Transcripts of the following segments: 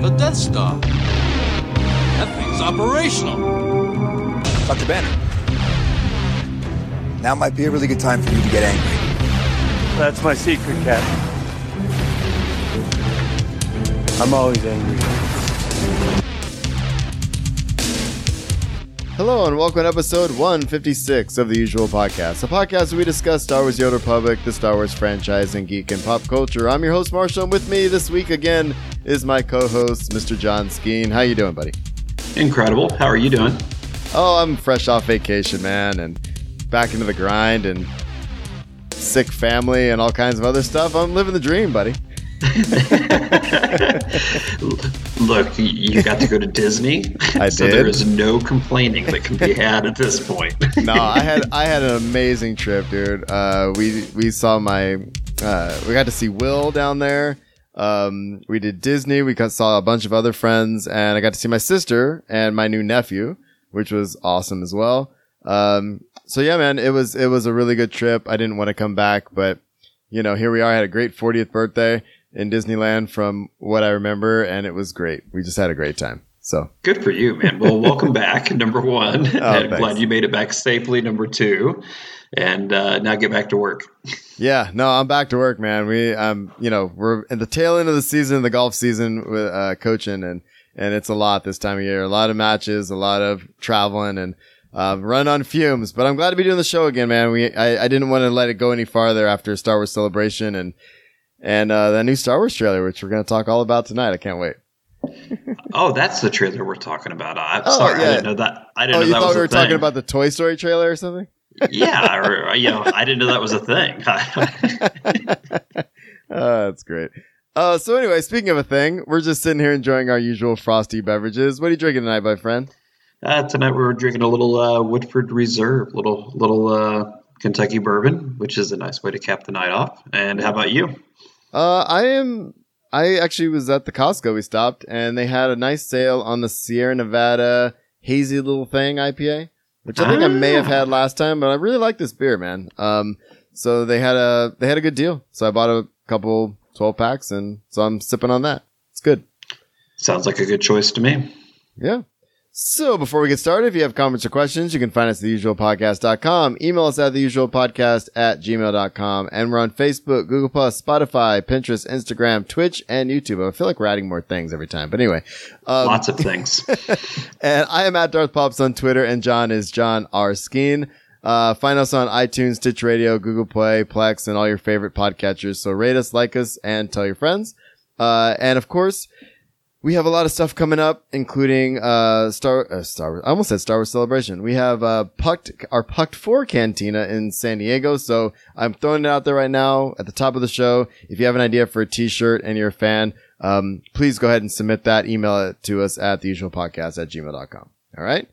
The Death Star. That thing's operational. Dr. Banner. Now might be a really good time for you to get angry. That's my secret, Captain. I'm always angry. Hello and welcome to episode 156 of the usual podcast, a podcast where we discuss Star Wars The Old Republic, the Star Wars franchise, and geek and pop culture. I'm your host Marshall, and with me this week again is my co-host, Mr. John Skeen. How you doing, buddy? Incredible. How are you doing? Oh, I'm fresh off vacation, man, and back into the grind and sick family and all kinds of other stuff. I'm living the dream, buddy. Look, you got to go to Disney. I so did. there is no complaining that can be had at this point. no, I had I had an amazing trip, dude. Uh, we we saw my uh, we got to see Will down there. Um, we did Disney. We got, saw a bunch of other friends, and I got to see my sister and my new nephew, which was awesome as well. Um, so yeah, man, it was it was a really good trip. I didn't want to come back, but you know, here we are. I had a great 40th birthday in Disneyland from what I remember, and it was great. We just had a great time. So Good for you, man. Well, welcome back, number one. Oh, I'm glad you made it back safely, number two. And uh, now get back to work. Yeah, no, I'm back to work, man. We, um, you know, we're at the tail end of the season, the golf season with uh, coaching, and and it's a lot this time of year. A lot of matches, a lot of traveling, and uh, run on fumes. But I'm glad to be doing the show again, man. We, I, I didn't want to let it go any farther after Star Wars Celebration and and uh, the new Star Wars trailer, which we're gonna talk all about tonight. I can't wait. Oh, that's the trailer we're talking about. I'm Oh, sorry, yeah. I didn't know that. I didn't Oh, know you that thought was we were thing. talking about the Toy Story trailer or something? Yeah, or, you know, I didn't know that was a thing. Oh, that's great. Uh, so anyway, speaking of a thing, we're just sitting here enjoying our usual frosty beverages. What are you drinking tonight, my friend? Uh, tonight we're drinking a little uh, Woodford Reserve, little little uh, Kentucky bourbon, which is a nice way to cap the night off. And how about you? Uh, I am. I actually was at the Costco. We stopped, and they had a nice sale on the Sierra Nevada hazy little thing IPA, which I think I may have Ah. had last time, but I really like this beer, man. Um, so they had a they had a good deal. So I bought a couple twelve packs, and so I'm sipping on that. It's good. Sounds like a good choice to me. Yeah. So before we get started, if you have comments or questions, you can find us at theusualpodcast.com. Email us at theusualpodcast at gmail.com. And we're on Facebook, Google Plus, Spotify, Pinterest, Instagram, Twitch, and YouTube. I feel like we're adding more things every time. But anyway, um, Lots of things. and I am at Darth Pops on Twitter, and John is John R. Skeen. Uh, find us on iTunes, Stitch Radio, Google Play, Plex, and all your favorite podcatchers. So rate us, like us, and tell your friends. Uh, and of course, we have a lot of stuff coming up, including uh, Star uh, Star. I almost said Star Wars Celebration. We have uh, Pucked our Pucked Four Cantina in San Diego. So I'm throwing it out there right now at the top of the show. If you have an idea for a T-shirt and you're a fan, um, please go ahead and submit that. Email it to us at theusualpodcast at gmail.com. All right.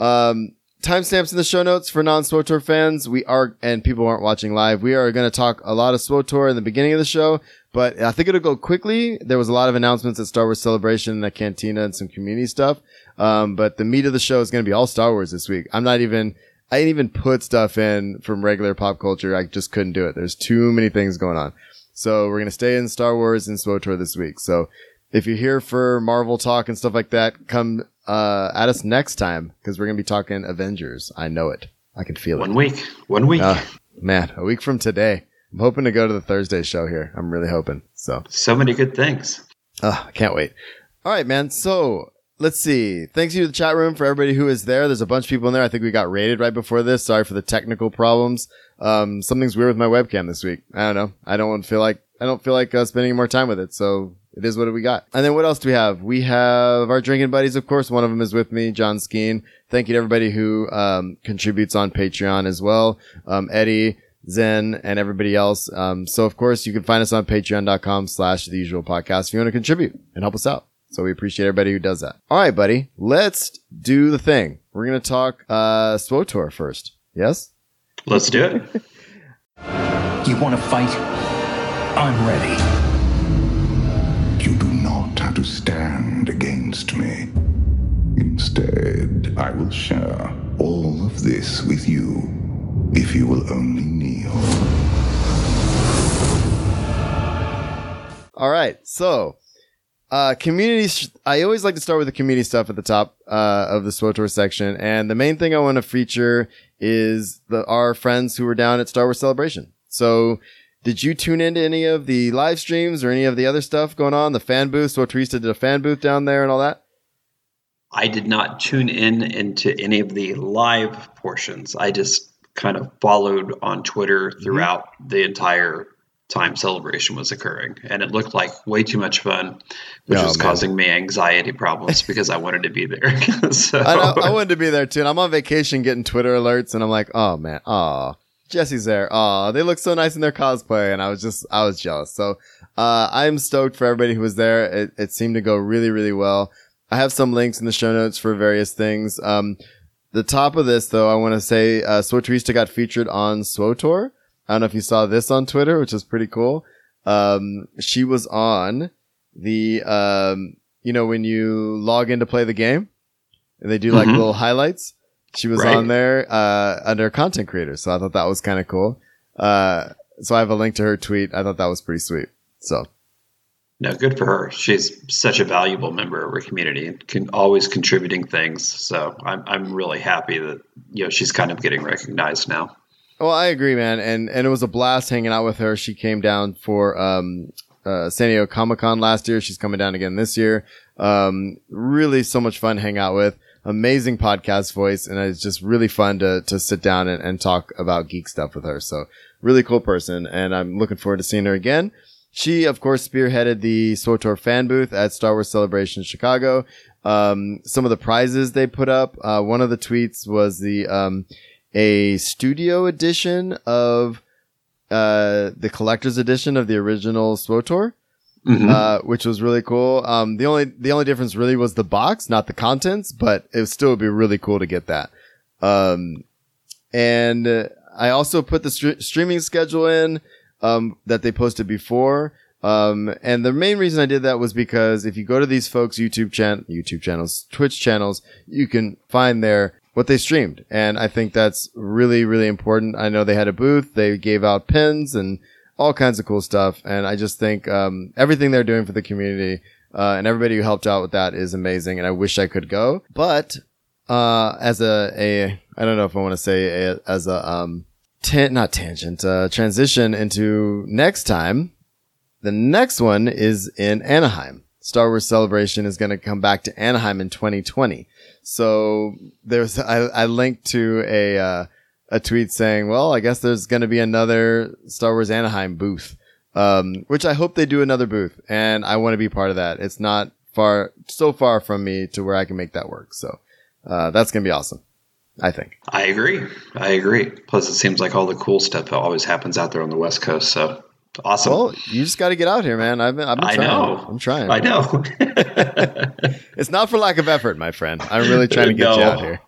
Um, timestamps in the show notes for non-SWTOR fans. We are, and people aren't watching live, we are going to talk a lot of SWTOR in the beginning of the show, but I think it'll go quickly. There was a lot of announcements at Star Wars Celebration, the Cantina, and some community stuff. Um, but the meat of the show is going to be all Star Wars this week. I'm not even, I didn't even put stuff in from regular pop culture. I just couldn't do it. There's too many things going on. So we're going to stay in Star Wars and SWTOR this week. So if you're here for Marvel talk and stuff like that, come uh, at us next time because we're going to be talking Avengers. I know it. I can feel it. One week. One week. Uh, man, a week from today. I'm hoping to go to the Thursday show here. I'm really hoping. So, so many good things. uh, I can't wait. All right, man. So let's see. Thanks you to the chat room for everybody who is there. There's a bunch of people in there. I think we got raided right before this. Sorry for the technical problems. Um, something's weird with my webcam this week. I don't know. I don't feel like I don't feel like uh, spending more time with it. So it is what we got. And then what else do we have? We have our drinking buddies, of course. One of them is with me, John Skeen. Thank you to everybody who um, contributes on Patreon as well. Um, Eddie, Zen, and everybody else. Um, so of course you can find us on patreon.com slash the usual podcast if you want to contribute and help us out. So we appreciate everybody who does that. All right, buddy. Let's do the thing. We're going to talk uh, SWTOR first. Yes? Let's do it. You want to fight? I'm ready. To stand against me. Instead, I will share all of this with you if you will only kneel. All right. So Uh, community. sh- I always like to start with the community stuff at the top uh, of the SWTOR section, and the main thing I want to feature is the our friends who were down at Star Wars Celebration. So, did you tune into any of the live streams or any of the other stuff going on? The fan booth. So Teresa did a fan booth down there and all that. I did not tune in into any of the live portions. I just kind of followed on Twitter mm-hmm. throughout the entire time celebration was occurring, and it looked like way too much fun, which Oh, was man. causing me anxiety problems because I wanted to be there. so I, know, I wanted to be there too. And I'm on vacation getting Twitter alerts, and I'm like, oh man, oh Jesse's there. Oh, they look so nice in their cosplay, and I was just, I was jealous. So, uh, I'm stoked for everybody who was there. It, it seemed to go really, really well. I have some links in the show notes for various things. Um, the top of this though, I want to say, uh, Swtorista got featured on SWTOR. I don't know if you saw this on Twitter, which is pretty cool. Um, she was on the, um, you know, when you log in to play the game and they do like Mhm. little highlights. She was Right. on there, uh, under content creator. So I thought that was kind of cool. Uh, so I have a link to her tweet. I thought that was pretty sweet. So no, good for her. She's such a valuable member of our community and can always contributing things. So I'm I'm really happy that you know she's kind of getting recognized now. Well, I agree, man, and and it was a blast hanging out with her. She came down for um, uh, San Diego Comic Con last year. She's coming down again this year. Um, really, so much fun to hang out with. Amazing podcast voice, and it's just really fun to to sit down and, and talk about geek stuff with her. So, really cool person, and I'm looking forward to seeing her again. She, of course, spearheaded the SWTOR fan booth at Star Wars Celebration Chicago. Um, some of the prizes they put up. Uh, one of the tweets was the um, a studio edition of uh, the collector's edition of the original SWTOR, Mhm. uh, which was really cool. Um, the only the only difference really was the box, not the contents, but it still would be really cool to get that. Um, and I also put the stre- streaming schedule in um, that they posted before. Um, and the main reason I did that was because if you go to these folks' YouTube chan- YouTube channels, Twitch channels, you can find their what they streamed. And I think that's really, really important. I know they had a booth, they gave out pins and all kinds of cool stuff. And I just think, um, everything they're doing for the community, uh, and everybody who helped out with that is amazing. And I wish I could go, but, uh, as a, a, I don't know if I want to say a, as a, um, not tangent, uh, transition into next time. The next one is in Anaheim. Star Wars Celebration is going to come back to Anaheim in 2020. So there's, I, I linked to a, uh, a tweet saying, well, I guess there's going to be another Star Wars Anaheim booth. Um, which I hope they do another booth and I want to be part of that. It's not far, so far from me to where I can make that work. So, uh, that's going to be awesome. I think. I agree. I agree. Plus, it seems like all the cool stuff always happens out there on the West Coast. So awesome. Well, you just got to get out here, man. I've been, I've been I trying. know. I'm trying. I know. It's not for lack of effort, my friend. I'm really trying to get you out here.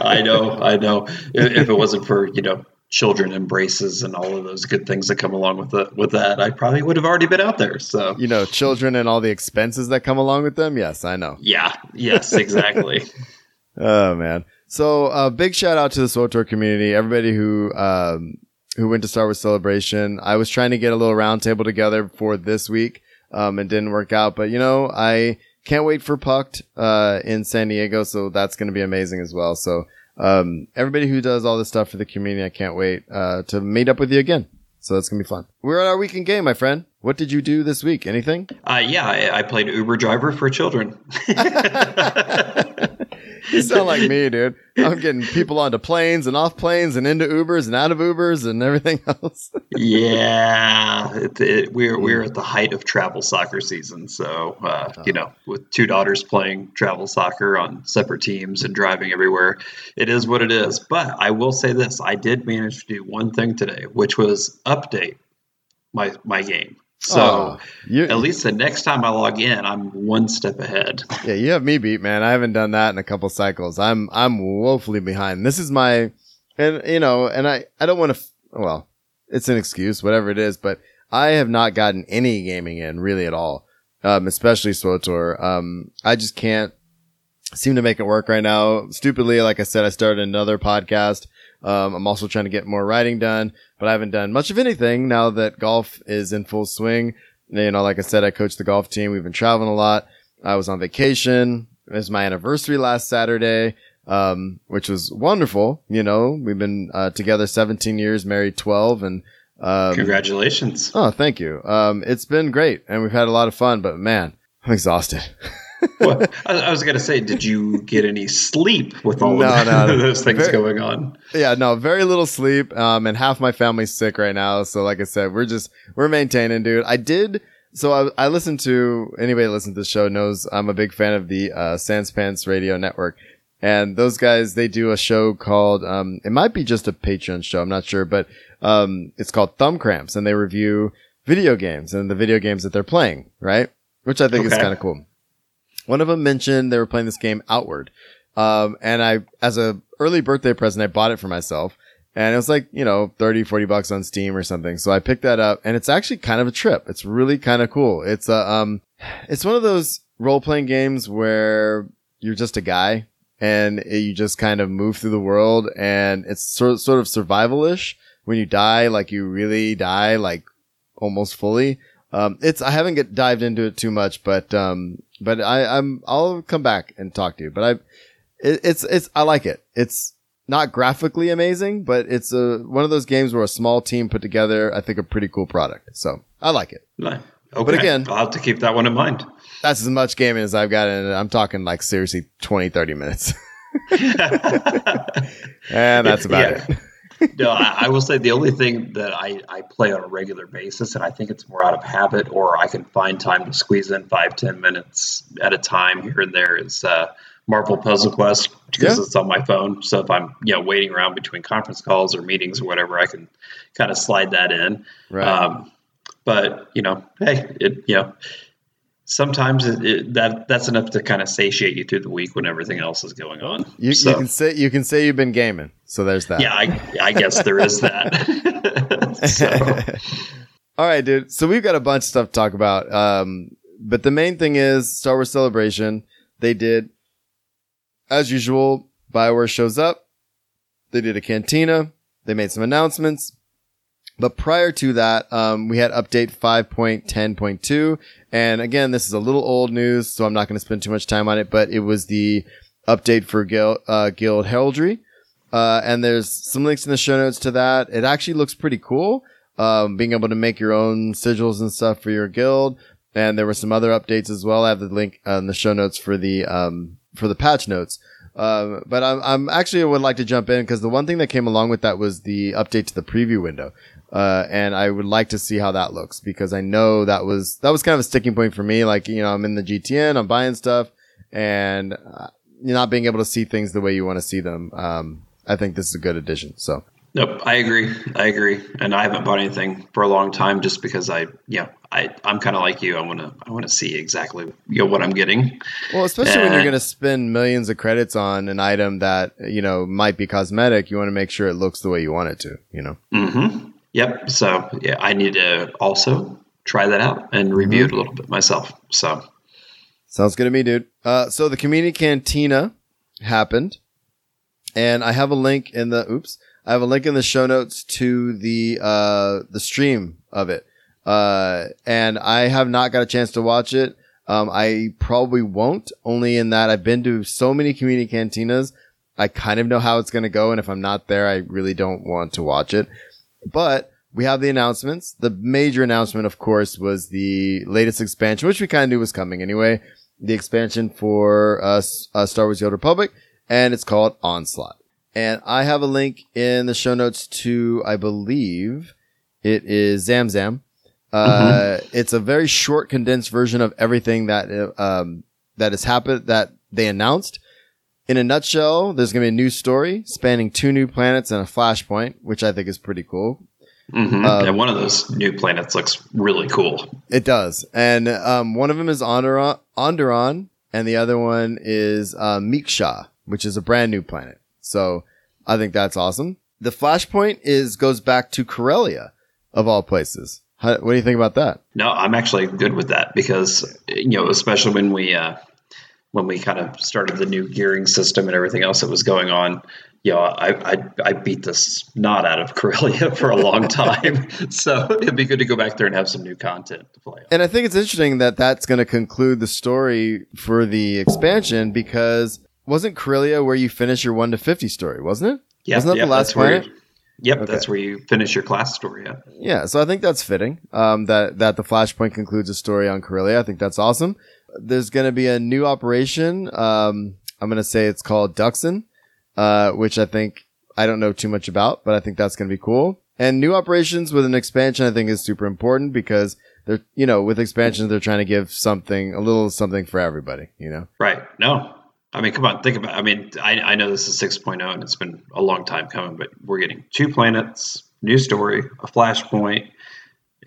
I know. I know. If, if it wasn't for you know children embraces and all of those good things that come along with the, with that, I probably would have already been out there. So You know, children and all the expenses that come along with them. Yes, I know. yeah. Yes. Exactly. Oh man. So uh, big shout out to the SWTOR community, everybody who um, who went to Star Wars Celebration. I was trying to get a little roundtable together for this week, um, and didn't work out. But you know, I can't wait for Pucked uh, in San Diego, so that's going to be amazing as well. So um, everybody who does all this stuff for the community, I can't wait uh, to meet up with you again. So that's gonna be fun. We're at our weekend game, my friend. What did you do this week? Anything? Uh, yeah, I, I played Uber driver for children. You sound like me, dude. I'm getting people onto planes and off planes and into Ubers and out of Ubers and everything else. yeah, it, it, we're we're at the height of travel soccer season. So uh, you know, with two daughters playing travel soccer on separate teams and driving everywhere, it is what it is. But I will say this: I did manage to do one thing today, which was update my my game. So Oh, you, at least the next time I log in, I'm one step ahead. yeah, you have me beat, man. I haven't done that in a couple cycles. I'm I'm woefully behind. This is my, and you know, and I I don't want to. Well, it's an excuse, whatever it is, but I have not gotten any gaming in really at all. Um, especially SWTOR. Um, I just can't seem to make it work right now. Stupidly, like I said, I started another podcast. Um, I'm also trying to get more writing done, but I haven't done much of anything now that golf is in full swing. You know, like I said, I coach the golf team. We've been traveling a lot. I was on vacation. It was my anniversary last Saturday, um, which was wonderful. You know, we've been uh, together 17 years, married 12, and um, Congratulations. Oh, thank you. Um, it's been great, and we've had a lot of fun. But man, I'm exhausted. What I, I was going to say, did you get any sleep with all No, of no, those things Very- going on? yeah, no, very little sleep. Um, and half my family's sick right now. So, like I said, we're just we're maintaining, dude. I did. So I, I listened to anybody that listens to the show knows I'm a big fan of the uh, Sans Pants Radio Network, and those guys they do a show called um, it might be just a Patreon show. I'm not sure, but um, it's called Thumb Cramps, and they review video games and the video games that they're playing, right? Which I think is kind of cool. One of them mentioned they were playing this game Outward. Um, and I, as a early birthday present, I bought it for myself and it was like, you know, 30, 40 bucks on Steam or something. So I picked that up and it's actually kind of a trip. It's really kind of cool. It's a, um, it's one of those role playing games where you're just a guy and you just kind of move through the world and it's sort, sort of survival-ish. When you die, like you really die, like almost fully. Um, it's, I haven't get dived into it too much, but, um, but I, I'm, I'll come back and talk to you, but I, it, it's, it's, I like it. It's not graphically amazing, but it's a, one of those games where a small team put together, I think a pretty cool product. So I like it. No. Okay. again- I'll have to keep that one in mind. That's as much gaming as I've got in it. I'm talking like seriously 20, 30 minutes. and that's about Yeah. it. no, I, I will say the only thing that I, I play on a regular basis, and I think it's more out of habit, or I can find time to squeeze in five, ten minutes at a time here and there, is uh, Marvel Puzzle Quest because Yeah. it's on my phone. So if I'm you know waiting around between conference calls or meetings or whatever, I can kind of slide that in. Right. Um, but you know, hey, it you know. Sometimes it, it, that that's enough to kind of satiate you through the week when everything else is going on. You, So- you can say, you can say you've been gaming. So there's that. yeah, I, I guess there is that. so, All right, dude. So we've got a bunch of stuff to talk about. Um, but the main thing is Star Wars Celebration. They did, as usual, Bioware shows up. They did a cantina. They made some announcements. But prior to that, um, we had update 5.10.2. And again, this is a little old news, so I'm not going to spend too much time on it, but it was the update for Guild, uh, Guild Heraldry. Uh, and there's some links in the show notes to that. It actually looks pretty cool. Um, being able to make your own sigils and stuff for your guild. And there were some other updates as well. I have the link uh, in the show notes for the, um, for the patch notes. Um, but I'm, I'm actually would like to jump in because the one thing that came along with that was the update to the preview window. Uh, and I would like to see how that looks because I know that was, that was kind of a sticking point for me. Like, you know, I'm in the GTN, I'm buying stuff and uh, you're not being able to see things the way you want to see them. Um, I think this is a good addition. So nope, I agree. I agree, and I haven't bought anything for a long time just because I, yeah, I, I'm kind of like you. I want to, I want to see exactly you know what I'm getting. Well, especially when you're Uh, going to spend millions of credits on an item that, you know, might be cosmetic, you want to make sure it looks the way you want it to, you know? hmm Yep. So yeah, I need to also try that out and review it a little bit myself. So Sounds good to me, dude. Uh, so the community cantina happened and I have a link in the, oops, I have a link in the show notes to the, uh, the stream of it. Uh, and I have not got a chance to watch it. Um, I probably won't only in that I've been to so many community cantinas. I kind of know how it's going to go. And if I'm not there, I really don't want to watch it. But we have the announcements. The major announcement, of course, was the latest expansion, which we kind of knew was coming anyway. The expansion for uh, uh, Star Wars: The Old Republic, and it's called Onslaught. And I have a link in the show notes to, I believe, it is Zamzam. Uh, It's a very short, condensed version of everything that uh, um, that has happened that they announced. In a nutshell, there's going to be a new story spanning two new planets and a flashpoint, which I think is pretty cool. mhm. Um, and one of those new planets looks really cool. It does. And um, one of them is Onderon, Onderon and the other one is uh, Mek-Sha, which is a brand new planet. So I think that's awesome. The flashpoint is goes back to Corellia, of all places. How, what do you think about that? No, I'm actually good with that because you know, especially when we uh, when we kind of started the new gearing system and everything else that was going on, you know, I, I, I beat the snot out of Corellia for a long time. so it'd be good to go back there and have some new content to play. On. And I think it's interesting that that's going to conclude the story for the expansion because wasn't Corellia where you finish your 1 to 50 story, wasn't it? Yeah, wasn't that yeah, the last that's where planet? you- Yep, Okay. that's where you finish your class story. Yeah. Yeah, so I think that's fitting. Um, that that the Flashpoint concludes a story on Corellia. I think that's awesome. There's going to be a new operation. Um, I'm going to say it's called Dxun, uh, which I think I don't know too much about, but I think that's going to be cool. And new operations with an expansion, I think, is super important because they're you know with expansions they're trying to give something a little something for everybody. You know. Right. No. I mean, come on, think about. I mean, I, I know this is 6.0 and it's been a long time coming, but we're getting two planets, new story, a flashpoint,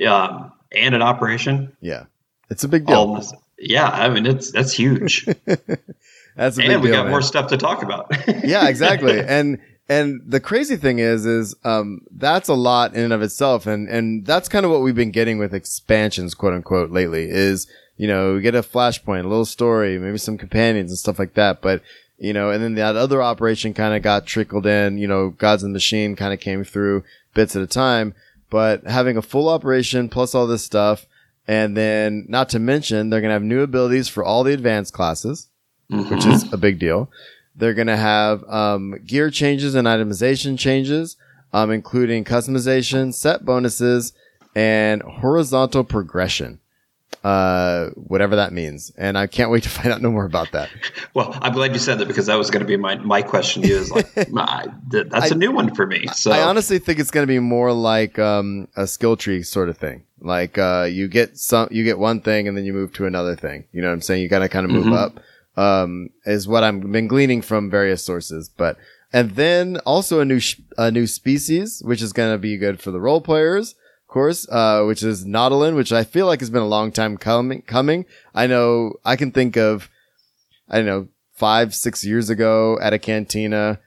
um, and an operation. Yeah, it's a big deal. All this, yeah, I mean, it's that's huge, that's a big and we deal, got man. more stuff to talk about. yeah, exactly. and and the crazy thing is, is um, that's a lot in and of itself, and and that's kind of what we've been getting with expansions, quote unquote, lately. Is you know we get a flashpoint, a little story, maybe some companions and stuff like that, but. You know, and then that other operation kind of got trickled in, you know, Gods the Machine kind of came through bits at a time, but having a full operation plus all this stuff, and then not to mention, they're going to have new abilities for all the advanced classes which is a big deal. They're going to have um, gear changes and itemization changes, um, including customization, set bonuses, and horizontal progression. Uh, whatever that means. And I can't wait to find out no more about that. well, I'm glad you said that because that was going to be my my question to you. Is like, my, that's a new one for me. So I honestly think it's going to be more like um, a skill tree sort of thing. Like uh, you get some, you get one thing, and then you move to another thing. You know what I'm saying? You got to kind of move Mhm. up. Um, is what I've been gleaning from various sources. But and then also a new sh- a new species, which is going to be good for the role players. Course, uh, which is Nautolan, which I feel like has been a long time coming. Coming, I know I can think of, I don't know, five, six years ago at a cantina,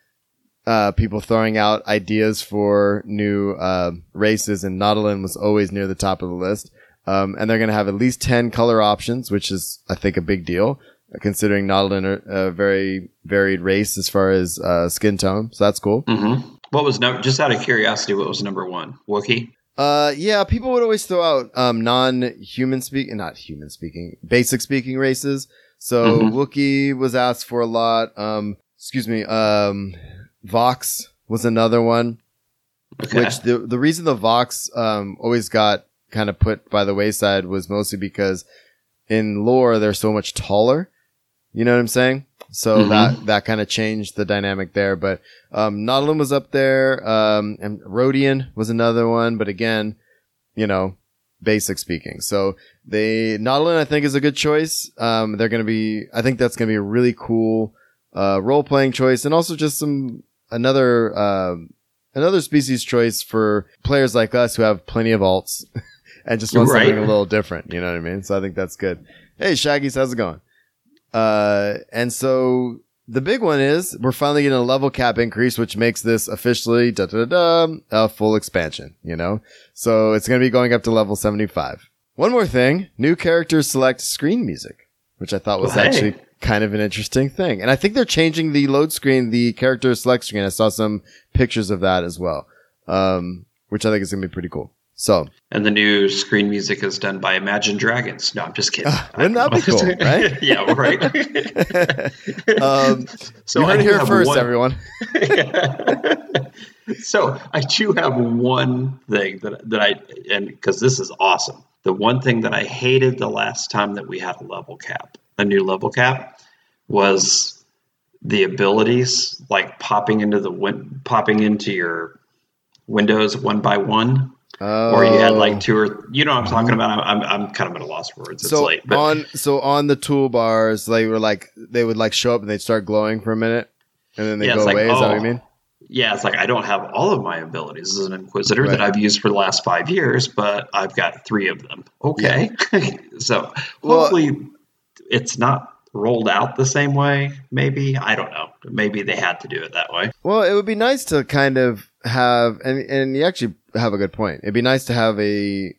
uh, people throwing out ideas for new uh, races, and Nautolan was always near the top of the list. Um, and they're going to have at least 10 color options, which is, I think, a big deal, uh, considering Nautolan are a very varied race as far as uh, skin tone. So that's cool. Mhm. what was number? Just out of curiosity, what was number one? Wookiee. Uh, yeah, people would always throw out um, non-human speaking, not human speaking, basic speaking races. So Mhm. Wookiee was asked for a lot. Um, excuse me. Um, Vox was another one. Okay. Which the the reason the Vox um always got kind of put by the wayside was mostly because in lore they're so much taller. You know what I'm saying? So Mhm. that that kind of changed the dynamic there. But um Nautolan was up there, um and Rodian was another one, but again, you know, basic speaking. So they Nautolan I think is a good choice. Um they're gonna be I think that's gonna be a really cool uh role playing choice and also just some another um another species choice for players like us who have plenty of alts and just want Right. something a little different. You know what I mean? So I think that's good. Hey, Shaggy's, how's it going? Uh, and so the big one is we're finally getting a level cap increase, which makes this officially da da da a full expansion. You know, so it's going to be going up to level seventy five. One more thing: new characters select screen music, which I thought was Well, hey. actually kind of an interesting thing. And I think they're changing the load screen, the character select screen. I saw some pictures of that as well, um, which I think is going to be pretty cool. So And the new screen music is done by Imagine Dragons. No, I'm just kidding. Ah, wouldn't that be cool, right? yeah, right. um, so you heard it here first, one- everyone. so I do have one thing that that I and because this is awesome. The one thing that I hated the last time that we had a level cap, a new level cap, was the abilities like popping into the win- popping into your windows one by one, or you had Oh. like two or oh. you know what I'm talking about. I'm I'm, I'm kind of at a loss for words. It's so late, but on so on the toolbars, they were like they would like show up and they'd start glowing for a minute, and then they Yeah, go like, away. Is that what oh. you mean? yeah, it's like I don't have all of my abilities as an inquisitor Right. that I've used for the last five years, but I've got three of them. Okay, so Well- hopefully it's not rolled out the same way. Maybe I don't know. Maybe they had to do it that way. Well, it would be nice to kind of have, and and you actually have a good point. It'd be nice to have a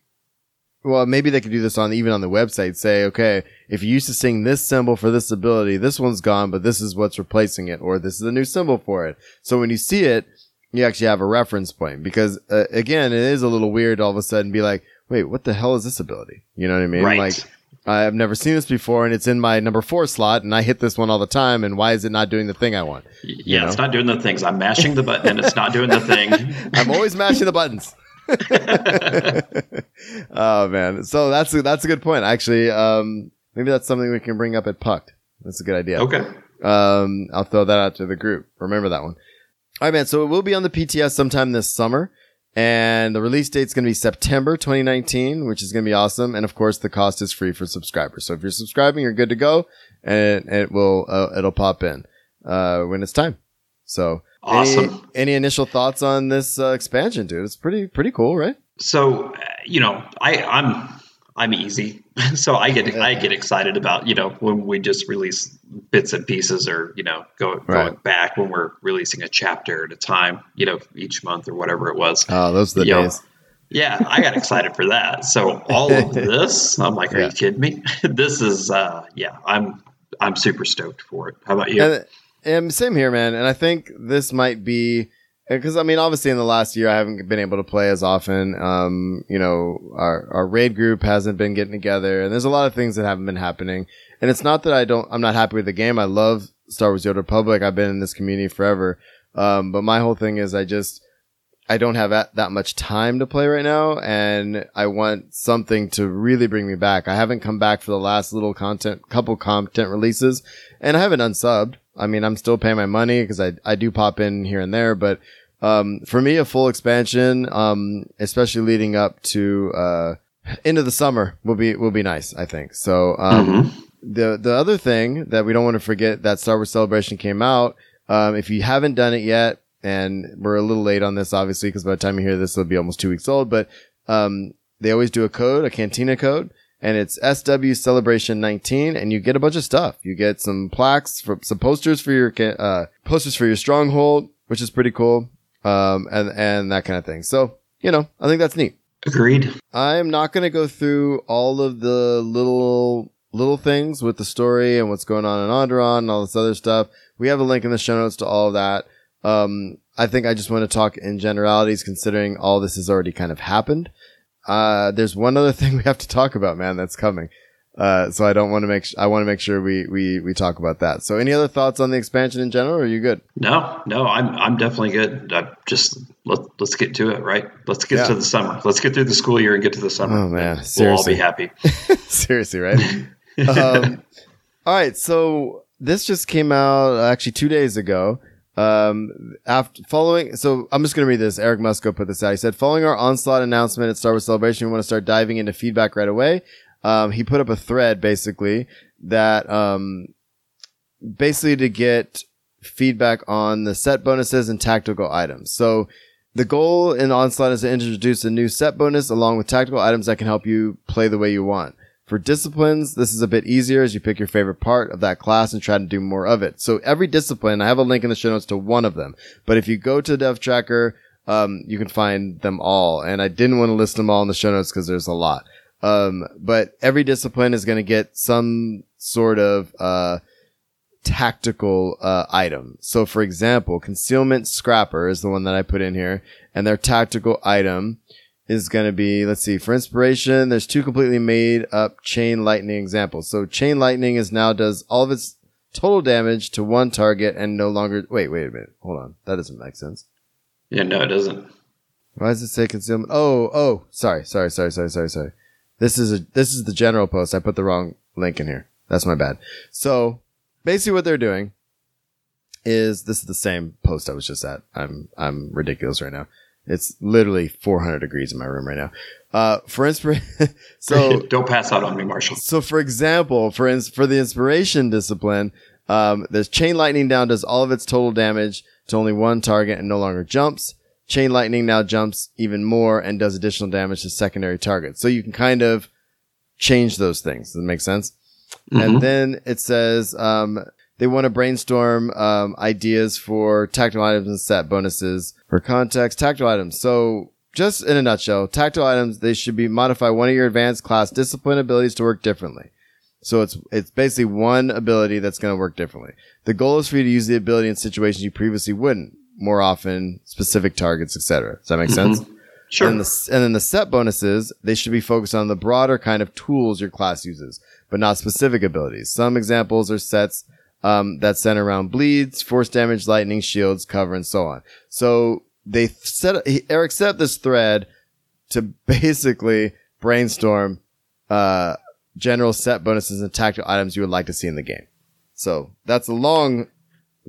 well, maybe they could do this on even on the website. Say, okay, if you used to sing this symbol for this ability, this one's gone, but this is what's replacing it, or this is a new symbol for it. So when you see it, you actually have a reference point because uh, again, it is a little weird all of a sudden be like, wait, what the hell is this ability? You know what I mean? Right. Like, I've never seen this before and it's in my number four slot and I hit this one all the time. And why is it not doing the thing I want? Yeah, it's not doing the things. I'm mashing the button and it's not doing the thing. I'm always mashing the buttons. oh man. So that's a, that's a good point. Actually, um, maybe that's something we can bring up at Pucked. That's a good idea. Okay. Um, I'll throw that out to the group. Remember that one. All right, man. So it will be on the PTS sometime this summer. And the release date's going to be September 2019, which is going to be awesome. And of course, the cost is free for subscribers. So if you're subscribing, you're good to go and, it will, uh, it'll pop in, uh, when it's time. So Awesome. Any, any initial thoughts on this uh, expansion, dude? It's pretty, pretty cool, right? So, uh, you know, I, I'm I'm easy, so I get I get excited about you know when we just release bits and pieces, or you know go, going Right. back when we're releasing a chapter at a time, you know, each month or whatever it was. Oh, those are the You know, days. Yeah, I got excited for that. So all of this, I'm like, are Yeah. you kidding me? this is uh yeah, I'm I'm super stoked for it. How about you? And, and same here, man. And I think this might be because I mean, obviously, in the last year, I haven't been able to play as often. Um, you know, our our raid group hasn't been getting together, and there's a lot of things that haven't been happening. And it's not that I don't, I'm not happy with the game. I love Star Wars: Old Republic. I've been in this community forever. Um, but my whole thing is, I just I don't have that, that much time to play right now, and I want something to really bring me back. I haven't come back for the last little content, couple content releases, and I haven't unsubbed. I mean, I'm still paying my money because I, I do pop in here and there, but, um, for me, a full expansion, um, especially leading up to, uh, into the summer will be, will be nice, I think. So, um, the, the other thing that we don't want to forget that Star Wars Celebration came out. Um, if you haven't done it yet, and we're a little late on this, obviously, because by the time you hear this, it'll be almost two weeks old, but, um, they always do a code, a cantina code and it's SW Celebration 19, and you get a bunch of stuff. You get some plaques, for, some posters for your uh, posters for your stronghold, which is pretty cool, um, and and that kind of thing. So you know, I think that's neat. Agreed. I'm not going to go through all of the little little things with the story and what's going on in Onderon and all this other stuff. We have a link in the show notes to all of that. Um, I think I just want to talk in generalities, considering all this has already kind of happened. Uh, there's one other thing we have to talk about, man, that's coming. Uh, so I don't want to make, sh- I want to make sure we, we, we talk about that. So any other thoughts on the expansion in general? Or are you good? No, no, I'm I'm definitely good. I just let let's get to it, right? Let's get Yeah. to the summer. Let's get through the school year and get to the summer. Oh, man, And we'll all be happy. Seriously, right? um, all right. So this just came out uh, actually two days ago. Um, after following, so I'm just going to read this. Eric Musco put this out. He said, following our onslaught announcement at Star Wars Celebration, we want to start diving into feedback right away. Um, he put up a thread basically that, um, basically to get feedback on the set bonuses and tactical items. So the goal in Onslaught is to introduce a new set bonus along with tactical items that can help you play the way you want. For disciplines, this is a bit easier as you pick your favorite part of that class and try to do more of it. So every discipline, I have a link in the show notes to one of them. But if you go to Dev Tracker, um, you can find them all. And I didn't want to list them all in the show notes because there's a lot. Um, but every discipline is going to get some sort of, uh, tactical uh, item. So, for example, concealment scrapper is the one that I put in here, and their tactical item is going to be. Let's see. For inspiration, there's two completely made up chain lightning examples. So, chain lightning is now does all of its total damage to one target and no longer. Wait, wait a minute. Hold on. That doesn't make sense. Yeah, no, it doesn't. Why does it say concealment? Oh, oh, sorry, sorry, sorry, sorry, sorry, sorry. This is a this is the general post. I put the wrong link in here. That's my bad. So basically, what they're doing is this is the same post I was just at. I'm I'm ridiculous right now. It's literally 400 degrees in my room right now. Uh, for inspiration, so don't pass out on me, Marshall. so for example, for ins- for the inspiration discipline, um, there's chain lightning down does all of its total damage to only one target and no longer jumps. Chain lightning now jumps even more and does additional damage to secondary targets. So you can kind of change those things. Does that make sense? And then it says um, they want to brainstorm um, ideas for tactical items and set bonuses for context. Tactical items. So just in a nutshell, tactile items they should be modify one of your advanced class discipline abilities to work differently. So it's it's basically one ability that's going to work differently. The goal is for you to use the ability in situations you previously wouldn't, more often, specific targets, etc. Does that make sense? Sure. And, the, and then the set bonuses, they should be focused on the broader kind of tools your class uses, but not specific abilities. Some examples are sets um, that center around bleeds, force damage, lightning, shields, cover, and so on. So they set he- Eric set up this thread to basically brainstorm uh, general set bonuses and tactical items you would like to see in the game. So that's a long,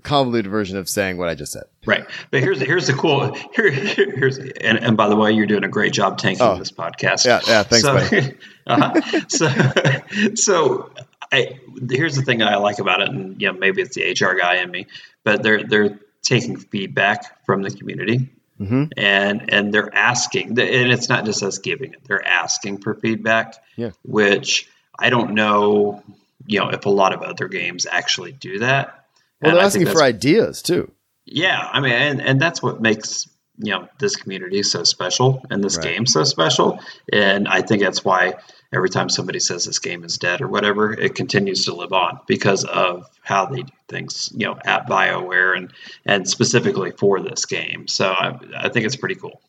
convoluted version of saying what I just said. Right, but here's here's the cool here, here's and, and by the way, you're doing a great job tanking Oh. this podcast. Yeah, yeah, thanks, so, buddy. uh-huh. so so I, here's the thing that I like about it, and you know maybe it's the HR guy in me, but they're they're taking feedback from the community. Mm-hmm. And and they're asking, and it's not just us giving it; they're asking for feedback. Yeah. Which I don't know, you know, if a lot of other games actually do that. Well, And they're asking for ideas too. yeah, I mean, and, and that's what makes you know this community so special and this Right. game so special. And I think that's why every time somebody says this game is dead or whatever, it continues to live on because of how they do things, you know, at Bioware and and specifically for this game. So I, I think it's pretty cool.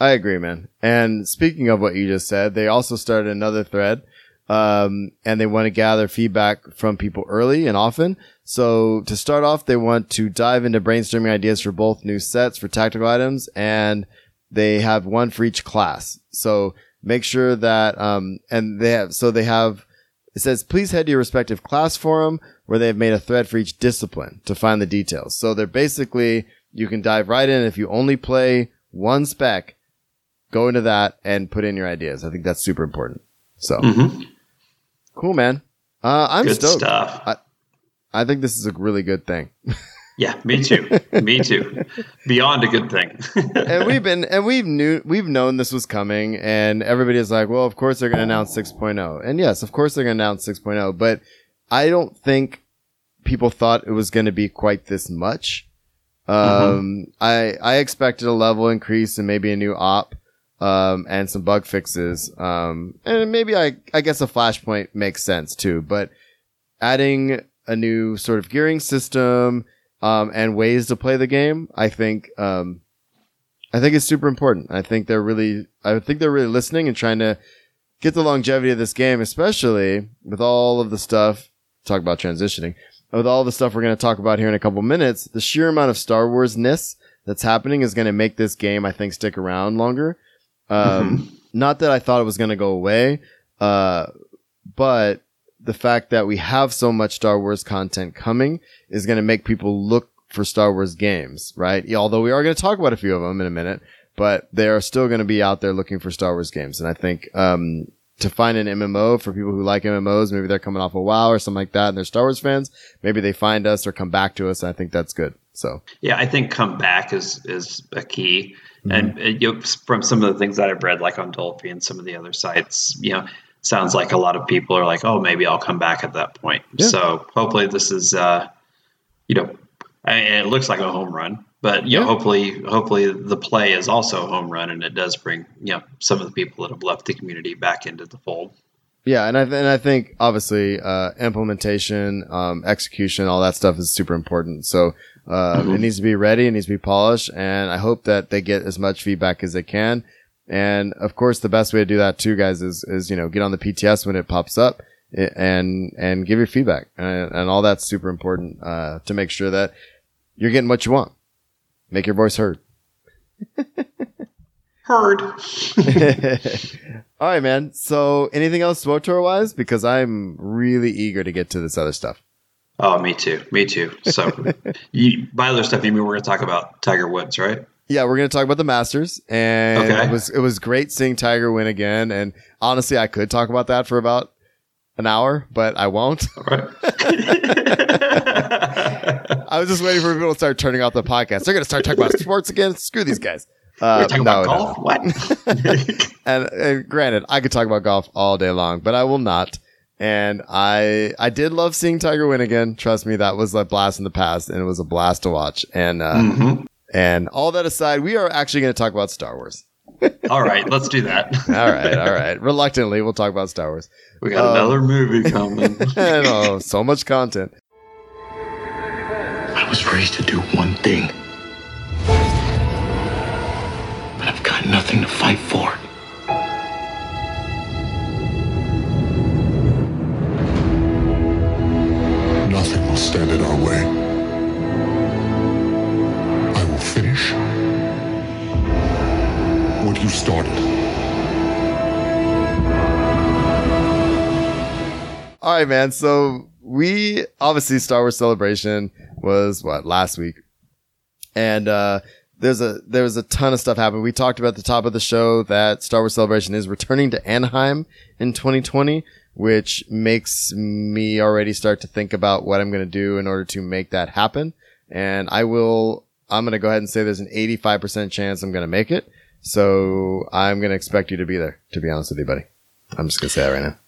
I agree, man. And speaking of what you just said, they also started another thread, um, and they want to gather feedback from people early and often. So to start off, they want to dive into brainstorming ideas for both new sets for tactical items, and they have one for each class. So make sure that, um, and they have, so they have, it says, please head to your respective class forum where they've made a thread for each discipline to find the details. So they're basically, you can dive right in if you only play one spec go into that and put in your ideas. I think that's super important. So Mhm. cool, man. Uh, I'm Good stoked. stuff. I think this is a really good thing. Yeah, me too. me too. Beyond a good thing. and we've been and we've knew we've known this was coming and everybody is like, well, of course they're going to announce 6.0. And yes, of course they're going to announce 6.0, but I don't think people thought it was going to be quite this much. Um, I I expected a level increase and maybe a new op um, and some bug fixes. Um, and maybe I, I guess a flashpoint makes sense too, but adding a new sort of gearing system, um, and ways to play the game, I think, um, I think it's super important. I think they're really, I think they're really listening and trying to get the longevity of this game, especially with all of the stuff, talk about transitioning, with all the stuff we're going to talk about here in a couple minutes, the sheer amount of Star Wars ness that's happening is going to make this game, I think, stick around longer. Um, not that I thought it was going to go away, uh, but the fact that we have so much Star Wars content coming is going to make people look for Star Wars games, right? Although we are going to talk about a few of them in a minute, but they are still going to be out there looking for Star Wars games. And I think, um, to find an MMO for people who like MMOs, maybe they're coming off a WoW or something like that and they're Star Wars fans, maybe they find us or come back to us. And I think that's good. So Yeah, I think come back is is a key, Mm-hmm. and uh, you know, from some of the things that I've read, like on Dulfy and some of the other sites, you know, sounds like a lot of people are like, oh, maybe I'll come back at that point. Yeah. So hopefully this is, uh, you know, it looks like a home run, but you know, hopefully, hopefully the play is also a home run, and it does bring you know some of the people that have left the community back into the fold. Yeah, and I th- and I think obviously uh, implementation, um, execution, all that stuff is super important. So uh, it needs to be ready, it needs to be polished, and I hope that they get as much feedback as they can. And of course, the best way to do that too, guys, is is you know get on the PTS when it pops up and and give your feedback, and, and all that's super important uh, to make sure that you're getting what you want. Make your voice heard. Heard. all right, man. So anything else SWTOR wise? Because I'm really eager to get to this other stuff. Oh, me too. Me too. So, you, by other stuff, you mean we're going to talk about Tiger Woods, right? Yeah, we're gonna talk about the Masters, and Okay. it was it was great seeing Tiger win again. And honestly, I could talk about that for about an hour, but I won't. Right. I was just waiting for people to start turning off the podcast. They're gonna start talking about sports again. Screw these guys. Uh, no, about no. golf. What? And, and granted, I could talk about golf all day long, but I will not. And I I did love seeing Tiger win again. Trust me, that was a blast in the past, and it was a blast to watch. And uh, Mhm. And all that aside, we are actually going to talk about Star Wars. All right, let's do that. all right, all right. Reluctantly, we'll talk about Star Wars. We got Um, another movie coming. And, oh, so much content. I was raised to do one thing. But I've got nothing to fight for. Nothing will stand in our way. All right, man. So we obviously Star Wars Celebration was what last week, and uh, there's a there was a ton of stuff happening. We talked about the top of the show that Star Wars Celebration is returning to Anaheim in 2020, which makes me already start to think about what I'm going to do in order to make that happen. And I will. I'm going to go ahead and say there's an 85% chance I'm going to make it. So I'm going to expect you to be there. To be honest with you, buddy, I'm just going to say that right now.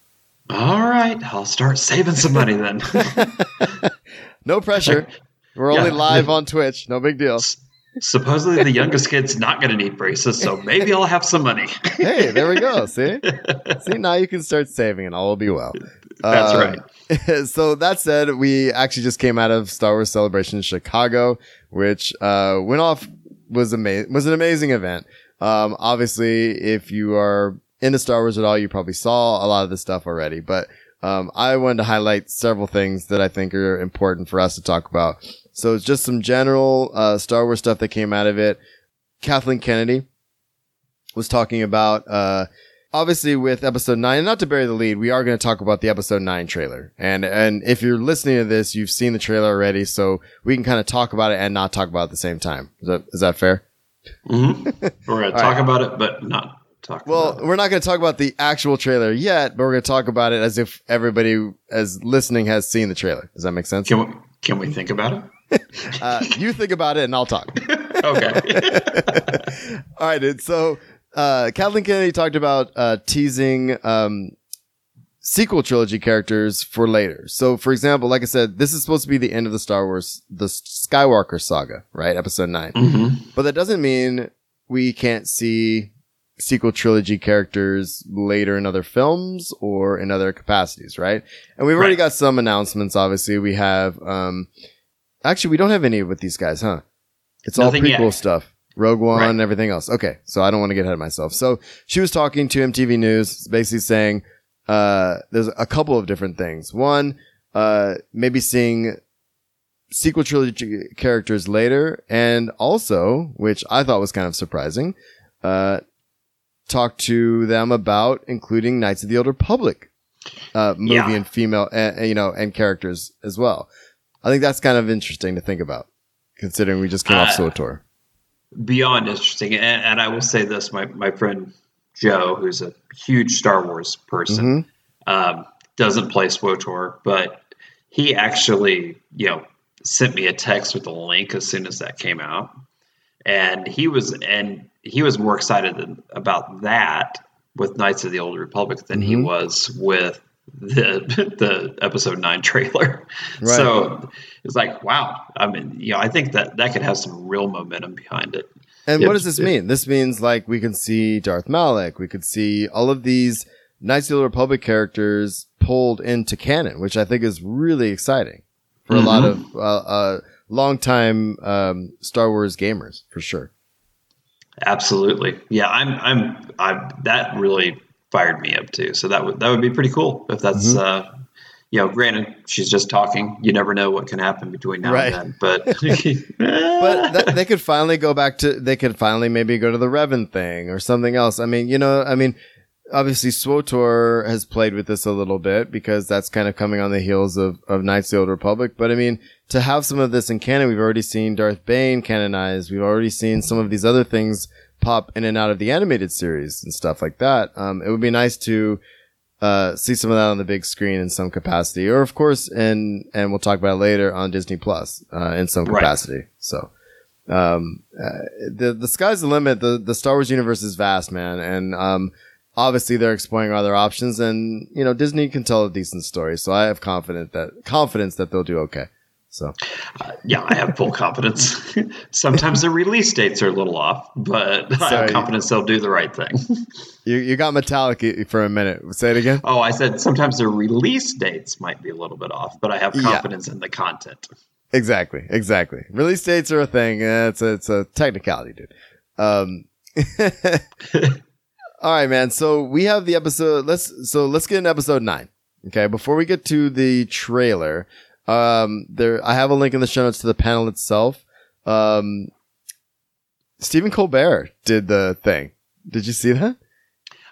All right, I'll start saving some money then. No pressure. We're Yeah. only live on Twitch. No big deal. Supposedly the youngest kid's not going to need braces, so maybe I'll have some money. Hey, there we go. See? See, now you can start saving and all will be well. That's Um, right. so that said, we actually just came out of Star Wars Celebration Chicago, which uh, went off was amazing. Was an amazing event. Um, obviously, if you are into Star Wars at all, you probably saw a lot of this stuff already. But um, I wanted to highlight several things that I think are important for us to talk about. So it's just some general uh, Star Wars stuff that came out of it. Kathleen Kennedy was talking about uh, obviously with episode nine, not to bury the lead, we are going to talk about the episode nine trailer. And and if you're listening to this, you've seen the trailer already, so we can kind of talk about it and not talk about it at the same time. Is that is that fair? hmm We're going to talk about it, but not talk Well, we're not going to talk about the actual trailer yet, but we're going to talk about it as if everybody as listening has seen the trailer. Does that make sense? Can we, can we think about it? Uh, you think about it, and I'll talk. Okay. All right, dude. So, uh, Kathleen Kennedy talked about uh, teasing um, sequel trilogy characters for later. So, for example, like I said, this is supposed to be the end of the Star Wars, the Skywalker saga, right? Episode 9 hmm But that doesn't mean we can't see sequel trilogy characters later in other films or in other capacities, right? And we've already got some announcements. Obviously, we have. Um, actually, we don't have any with these guys, huh? It's Nothing all yet. prequel stuff. Rogue One Right. and everything else. Okay, so I don't want to get ahead of myself. So she was talking to MTV News, basically saying uh, there's a couple of different things. One, uh, maybe seeing sequel trilogy characters later, and also, which I thought was kind of surprising, uh, talk to them about including Knights of the Old Republic uh, movie Yeah. and female, uh, you know, and characters as well. I think that's kind of interesting to think about, considering we just came off Uh, SWTOR. Beyond interesting. And, and I will say this my, my friend Joe, who's a huge Star Wars person, Mm-hmm. um, doesn't play SWTOR, but he actually, you know, sent me a text with a link as soon as that came out. And he was and he was more excited about that with Knights of the Old Republic than he Mhm. was with the the episode nine trailer. Right. So it's like, wow. I mean, you know, I think that that could have some real momentum behind it. And Yeah, what does this it- mean? This means like we can see Darth Malak, we could see all of these Knights of the Old Republic characters pulled into canon, which I think is really exciting for a lot of uh, uh, longtime um, Star Wars gamers, for sure. Absolutely. Yeah, I'm I'm I that really fired me up too. So that would that would be pretty cool if that's Mm-hmm. uh you know, granted she's just talking. You never know what can happen between now Right. and then. But But th- they could finally go back to, they could finally maybe go to the Revan thing or something else. I mean, you know, I mean, obviously SWTOR has played with this a little bit because that's kind of coming on the heels of, of Knights of the Old Republic. But I mean, to have some of this in canon, we've already seen Darth Bane canonized. We've already seen some of these other things pop in and out of the animated series and stuff like that. Um, it would be nice to, uh, see some of that on the big screen in some capacity, or of course, and, and we'll talk about it later on Disney Plus, uh, in some Right. capacity. So, um, uh, the, the sky's the limit. The, the Star Wars universe is vast, man. And, um, obviously they're exploring other options and, you know, Disney can tell a decent story. So I have confident that, confidence that they'll do okay. So Uh, yeah, I have full confidence. Sometimes the release dates are a little off, but I have confidence they'll do the right thing. you you got metallic for a minute. Say it again. Oh, I said sometimes the release dates might be a little bit off, but I have Yeah. confidence in the content. Exactly, exactly. Release dates are a thing. It's a, it's a technicality, dude. Um, all right, man. So we have the episode. Let's so let's get into episode nine. Okay, before we get to the trailer, um, there I have a link in the show notes to the panel itself. Um, Stephen Colbert did the thing. Did you see that?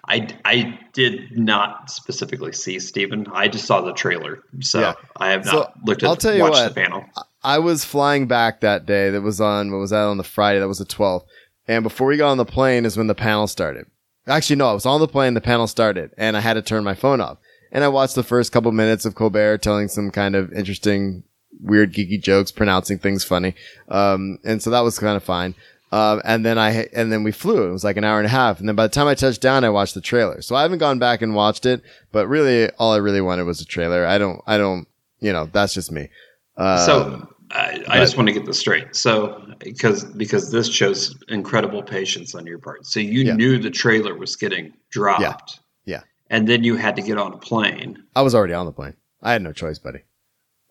I, I did not specifically see Stephen. I just saw the trailer. So Yeah. I have not So, looked at I'll tell you what. the panel. I was flying back that day. That was on what was that on the Friday? That was the twelfth. And before we got on the plane is when the panel started. Actually, no, I was on the plane. The panel started, and I had to turn my phone off. And I watched the first couple minutes of Colbert telling some kind of interesting, weird, geeky jokes, pronouncing things funny. Um, and so that was kind of fine. Um, and then I and then we flew. It was like an hour and a half. And then by the time I touched down, I watched the trailer. So I haven't gone back and watched it. But really, all I really wanted was a trailer. I don't. I don't. You know, that's just me. Uh, so I, I just want to get this straight. So because because this shows incredible patience on your part. So you Yeah. knew the trailer was getting dropped. Yeah. And then you had to get on a plane. I was already on the plane. I had no choice, buddy.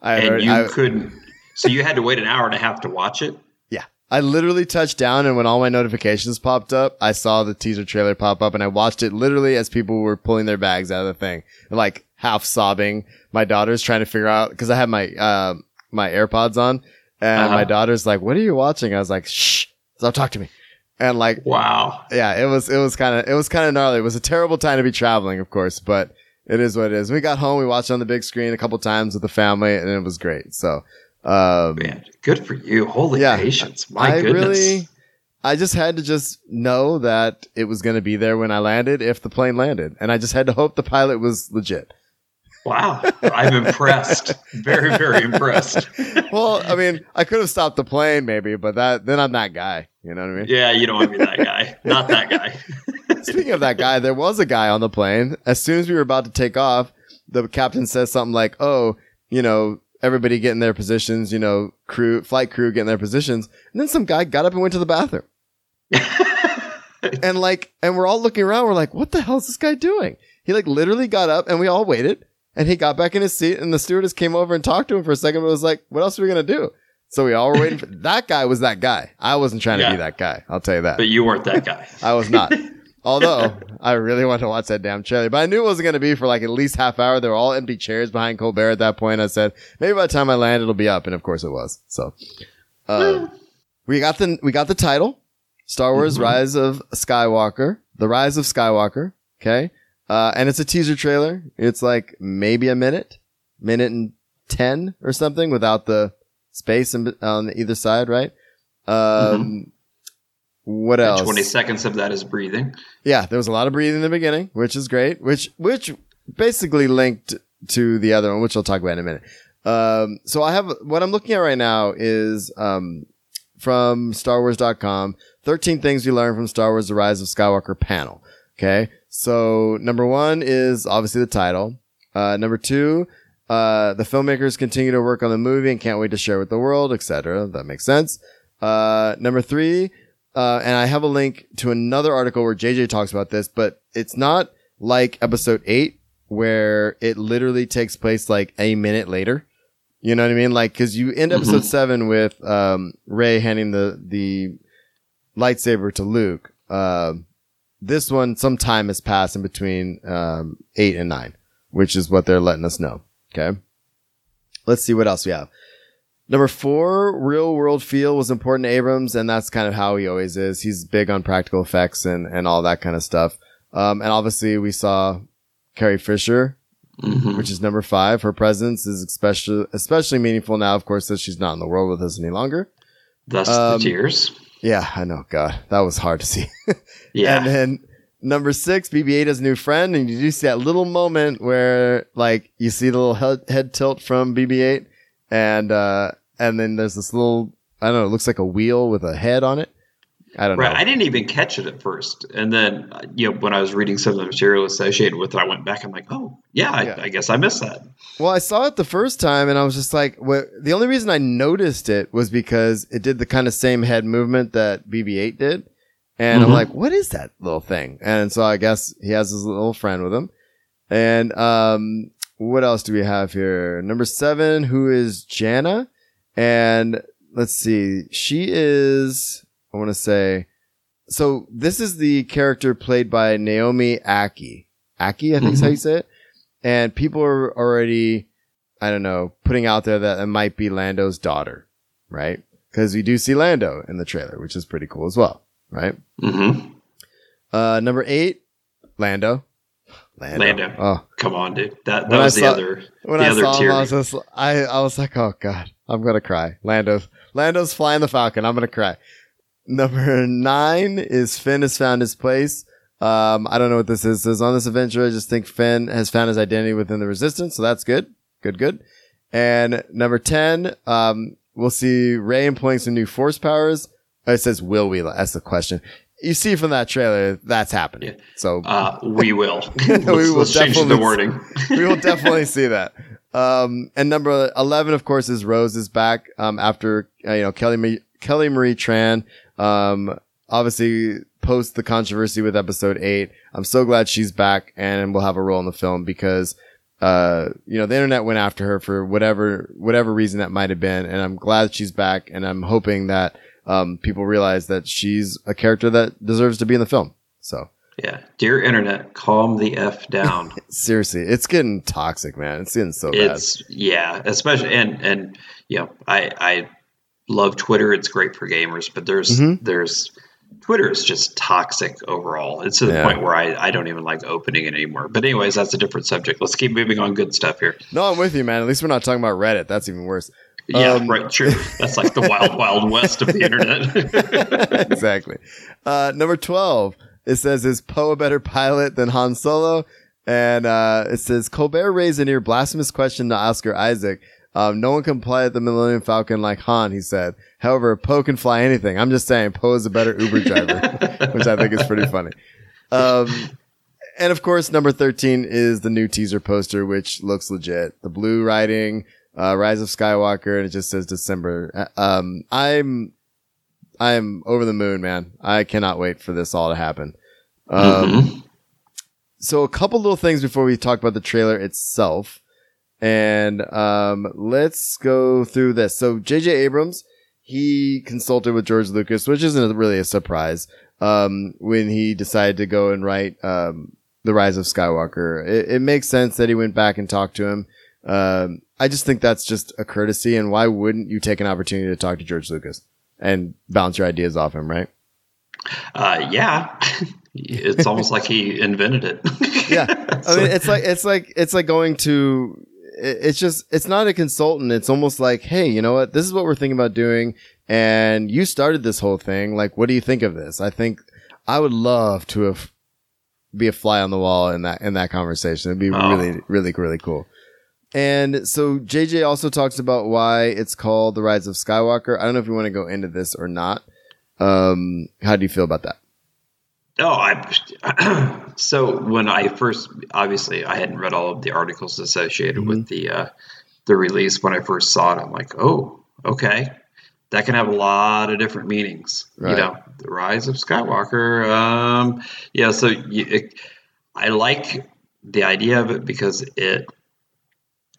I and already- you I- couldn't so you had to wait an hour and a half to watch it. yeah. I literally touched down, and when all my notifications popped up, I saw the teaser trailer pop up, and I watched it literally as people were pulling their bags out of the thing, like half sobbing. My daughter's trying to figure out because I had my uh, my AirPods on, and Uh-huh. my daughter's like, "What are you watching?" I was like, "Shh, stop talk to me." And like, Wow. yeah, it was it was kind of it was kind of gnarly. It was a terrible time to be traveling, of course, but it is what it is. We got home, we watched on the big screen a couple times with the family, and it was great. So, um, Man, good for you. Holy Yeah. patience. My I goodness. really, I just had to just know that it was going to be there when I landed, if the plane landed, and I just had to hope the pilot was legit. Wow. I'm impressed. Very, very impressed. Well, I mean, I could have stopped the plane maybe, but that then I'm that guy. You know what I mean? Yeah, you don't want to be that guy. Not that guy. Speaking of that guy, there was a guy on the plane. As soon as we were about to take off, the captain says something like, "Oh, you know, everybody get in their positions. You know, crew, flight crew, get in their positions." And then some guy got up and went to the bathroom. and like, and we're all looking around. We're like, "What the hell is this guy doing?" He like literally got up, and we all waited. And he got back in his seat, and the stewardess came over and talked to him for a second. But was like, "What else are we gonna do?" So we all were waiting for that guy. Was that guy? I wasn't trying to be that guy. I'll tell you that. But you weren't that guy. I was not. Although I really wanted to watch that damn trailer, but I knew it wasn't going to be for like at least half hour. There were all empty chairs behind Colbert at that point. I said maybe by the time I land, it'll be up, and of course it was. So uh, we got the we got the title, Star Wars: Mhm. Rise of Skywalker, the Rise of Skywalker. Okay, uh, and it's a teaser trailer. It's like maybe a minute, minute and ten or something, without the space in, on either side, right? Um, What And else? 20 seconds of that is breathing. Yeah, there was a lot of breathing in the beginning, which is great, which which basically linked to the other one, which I'll talk about in a minute. Um, so I have what I'm looking at right now is um, from StarWars.com, 13 things you learn from Star Wars: The Rise of Skywalker panel. Okay, so number one is obviously the title. Uh, number two, uh, the filmmakers continue to work on the movie and can't wait to share with the world, etc. That makes sense. Uh, number three, uh, and I have a link to another article where JJ talks about this, but it's not like episode eight where it literally takes place like a minute later. You know what I mean? Like, cause you end episode seven with, um, Rey handing the, the lightsaber to Luke. Um, this one, some time has passed in between, um, eight and nine, which is what they're letting us know. Okay. Let's see what else we have. Number four, real world feel was important to Abrams, and that's kind of how he always is. He's big on practical effects and, and all that kind of stuff. Um, and obviously we saw Carrie Fisher, Mhm. which is number five. Her presence is especially, especially meaningful now, of course, that she's not in the world with us any longer. Thus Um, the tears. Yeah, I know. God, that was hard to see. Yeah. And then number six, BB-8 has a new friend, and you do see that little moment where, like, you see the little head, head tilt from BB-8, and uh, and then there's this little, I don't know, it looks like a wheel with a head on it. I don't Right. know. I didn't even catch it at first, and then you know when I was reading some of the material associated with it, I went back. I'm like, oh yeah, I, Yeah. I guess I missed that. Well, I saw it the first time and I was just like, what, the only reason I noticed it was because it did the kind of same head movement that BB-8 did. And I'm Mhm. like, what is that little thing? And so I guess he has his little friend with him. And, um, what else do we have here? Number seven, who is Jannah? And let's see, she is, I want to say, so this is the character played by Naomi Ackie. Ackie, I think is how you say it. And people are already, I don't know, putting out there that it might be Lando's daughter, right? Because we do see Lando in the trailer, which is pretty cool as well, right? Mm-hmm. Uh, number eight, Lando. Lando. Lando. Oh, Come on, dude. That that When I was the saw- other when the I other saw him. I was just, I, I was like, oh god, I'm gonna cry. Lando's, Lando's flying the Falcon. I'm gonna cry. Number nine is Finn has found his place. Um, I don't know what this is. It says on this adventure, I just think Finn has found his identity within the Resistance, so that's good, good, good. And number ten, um, we'll see Rey employing some new Force powers. Oh, It says, "Will we?" That's the question. You see from that trailer, that's happening. Yeah. So uh, we will. We will let's change the definitely- wording. we will definitely see that. Um, and number 11, of course, is Rose is back, um, after, uh, you know, Kelly, Kelly Marie Tran, um, obviously post the controversy with episode eight. I'm so glad she's back and will have a role in the film because, uh, you know, the internet went after her for whatever, whatever reason that might have been. And I'm glad she's back and I'm hoping that, um, people realize that she's a character that deserves to be in the film. So Yeah, dear internet, calm the f down. seriously, it's getting toxic, man. It's getting so bad. it's yeah, especially and and you know, I I love Twitter. It's great for gamers, but there's Mhm. there's Twitter is just toxic overall. It's to the Yeah. point where I, I don't even like opening it anymore. But anyways, that's a different subject. Let's keep moving on good stuff here. No, I'm with you, man. At least we're not talking about Reddit. That's even worse. Yeah, Um, right, true. That's like the wild, wild west of the internet. exactly. Uh, number 12, it says, is Poe a better pilot than Han Solo? And uh, it says, Colbert raised a near blasphemous question to Oscar Isaac. Um, no one can fly at the Millennium Falcon like Han, he said. However, Poe can fly anything. I'm just saying, Poe is a better Uber driver, which I think is pretty funny. Um, and of course, number 13 is the new teaser poster, which looks legit. The blue writing, uh, Rise of Skywalker, and it just says December. Uh, Um, I'm, I'm over the moon, man. I cannot wait for this all to happen. Um, Mhm. so a couple little things before we talk about the trailer itself. And, um, let's go through this. So JJ Abrams, he consulted with George Lucas, which isn't really a surprise, um, when he decided to go and write, um, The Rise of Skywalker. It, it makes sense that he went back and talked to him. Um, I just think that's just a courtesy. And why wouldn't you take an opportunity to talk to George Lucas and bounce your ideas off him, right? Uh, yeah, it's almost like he invented it. yeah i mean it's like it's like it's like going to it's just it's not a consultant. It's almost like hey you know what? This is what we're thinking about doing. And you started this whole thing. Like what do you think of this? I think i would love to have be a fly on the wall in that in that conversation. It'd be Oh. really really really cool. And so jj also talks about why it's called the rise of skywalker. I don't know if you want to go into this or not. Um how do you feel about that Oh, I so when I first obviously I hadn't read all of the articles associated Mm-hmm. with the uh, the release when I first saw it. I'm like, oh, okay, that can have a lot of different meanings. Right. You know, the rise of Skywalker. Um, yeah, so you, it, I like the idea of it because it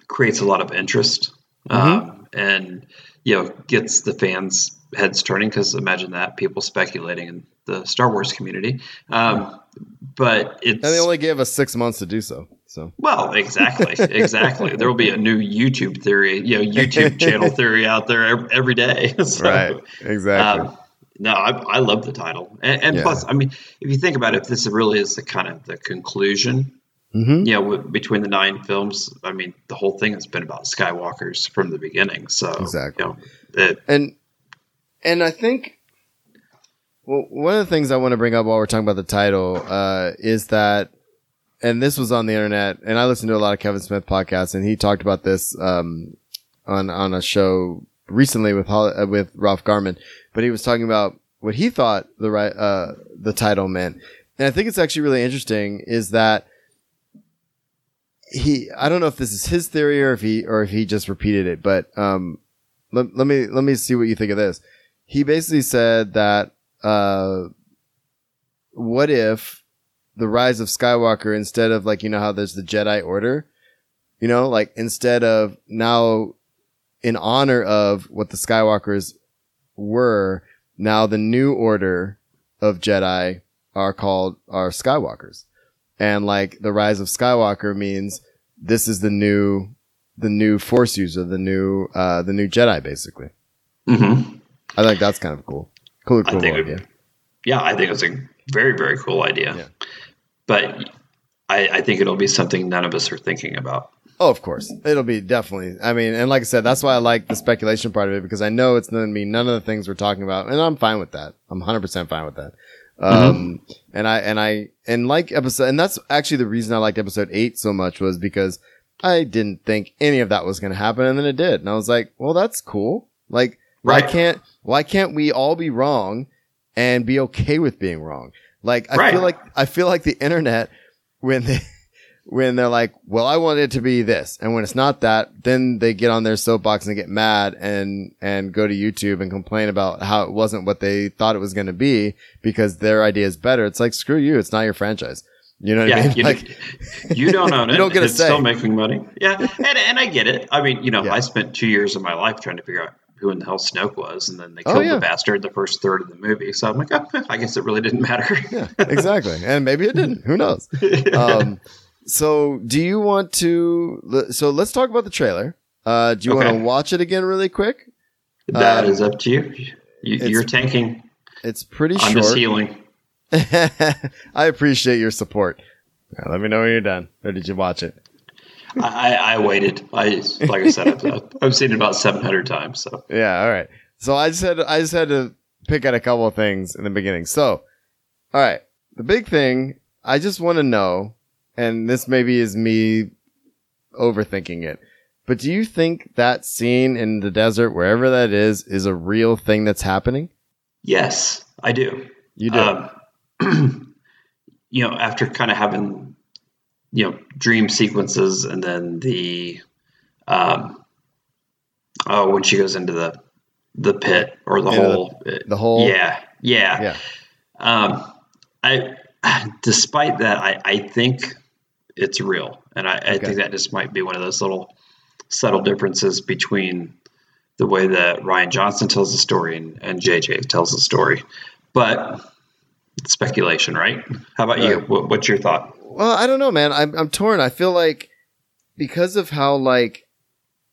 creates a lot of interest um, and you know gets the fans heads turning because imagine that people speculating in the Star Wars community. Um, but it's and they only gave us six months to do so so well, exactly, exactly. There will be a new YouTube theory, you know, YouTube channel theory out there ev- every day. So, right exactly um, no, I, I love the title, and, and Yeah. plus, I mean, if you think about it, if this really is the kind of the conclusion, Mhm. you know, w- between the nine films, I mean, the whole thing has been about Skywalkers from the beginning. So, Exactly. you know, it, and and I think well, one of the things I want to bring up while we're talking about the title uh, is that, and this was on the internet, and I listened to a lot of Kevin Smith podcasts, and he talked about this um, on on a show recently with Hol- uh, with Ralph Garman, but he was talking about what he thought the right uh, the title meant, and I think it's actually really interesting is that he I don't know if this is his theory or if he or if he just repeated it, but um, let, let me let me see what you think of this. He basically said that uh, what if the rise of Skywalker instead of like you know how there's the Jedi Order, you know, like instead of now in honor of what the Skywalkers were, now the new order of Jedi are called are Skywalkers. And like the rise of Skywalker means this is the new the new force user, the new uh the new Jedi basically. Mm-hmm. I think that's kind of cool. Cool, cool think it- Yeah, I think it's a very, very cool idea. Yeah. But I, I think it'll be something none of us are thinking about. Oh, of course. It'll be definitely. I mean, and like I said, that's why I like the speculation part of it because I know it's going to be none of the things we're talking about, and I'm fine with that. I'm 100% fine with that. Um, and I, and I, and like episode, and that's actually the reason I liked episode eight so much was because I didn't think any of that was going to happen, and then it did. And I was like, well, that's cool. Like, why can't, why can't we all be wrong and be okay with being wrong? Like, I Right. feel like, I feel like the internet, when they, when they're like, well, I want it to be this. And when it's not that, then they get on their soapbox and get mad and, and go to YouTube and complain about how it wasn't what they thought it was going to be because their idea is better. It's like, screw you. It's not your franchise. You know what I mean? you, like, you don't own it. You don't get a it's say. still making money. Yeah, and, and I get it. I mean, you know, Yeah. I spent two years of my life trying to figure out who in the hell Snoke was, and then they Oh, killed yeah. the bastard the first third of the movie. So I'm like, oh, I guess it really didn't matter. yeah, exactly. And maybe it didn't. Who knows? Um, so do you want to, so let's talk about the trailer. Uh, do you want to watch it again really quick? That Uh, is up to you. you you're tanking. It's pretty I'm short. just healing. I appreciate your support. Yeah, let me know when you're done. Or did you watch it? I, I I waited. I like I said, I've, I've seen it about 700 times. So Yeah, all right. So I just had I just had to pick out a couple of things in the beginning. So, all right, the big thing I just want to know, and this maybe is me overthinking it, but do you think that scene in the desert, wherever that is, is a real thing that's happening? yes, I do. You do. Um, you know, after kind of having, you know, dream sequences and then the, um, oh, when she goes into the, the pit or the the- hole. it- the hole? Yeah. Yeah. yeah. Um, I, despite that, I, I think it's real. And I, I think that just might be one of those little subtle differences between the way that Rian Johnson tells the story and, and JJ tells the story. But it's speculation, right? How about you? What, what's your thought? Well, I don't know, man. I'm I'm torn. I feel like because of how like,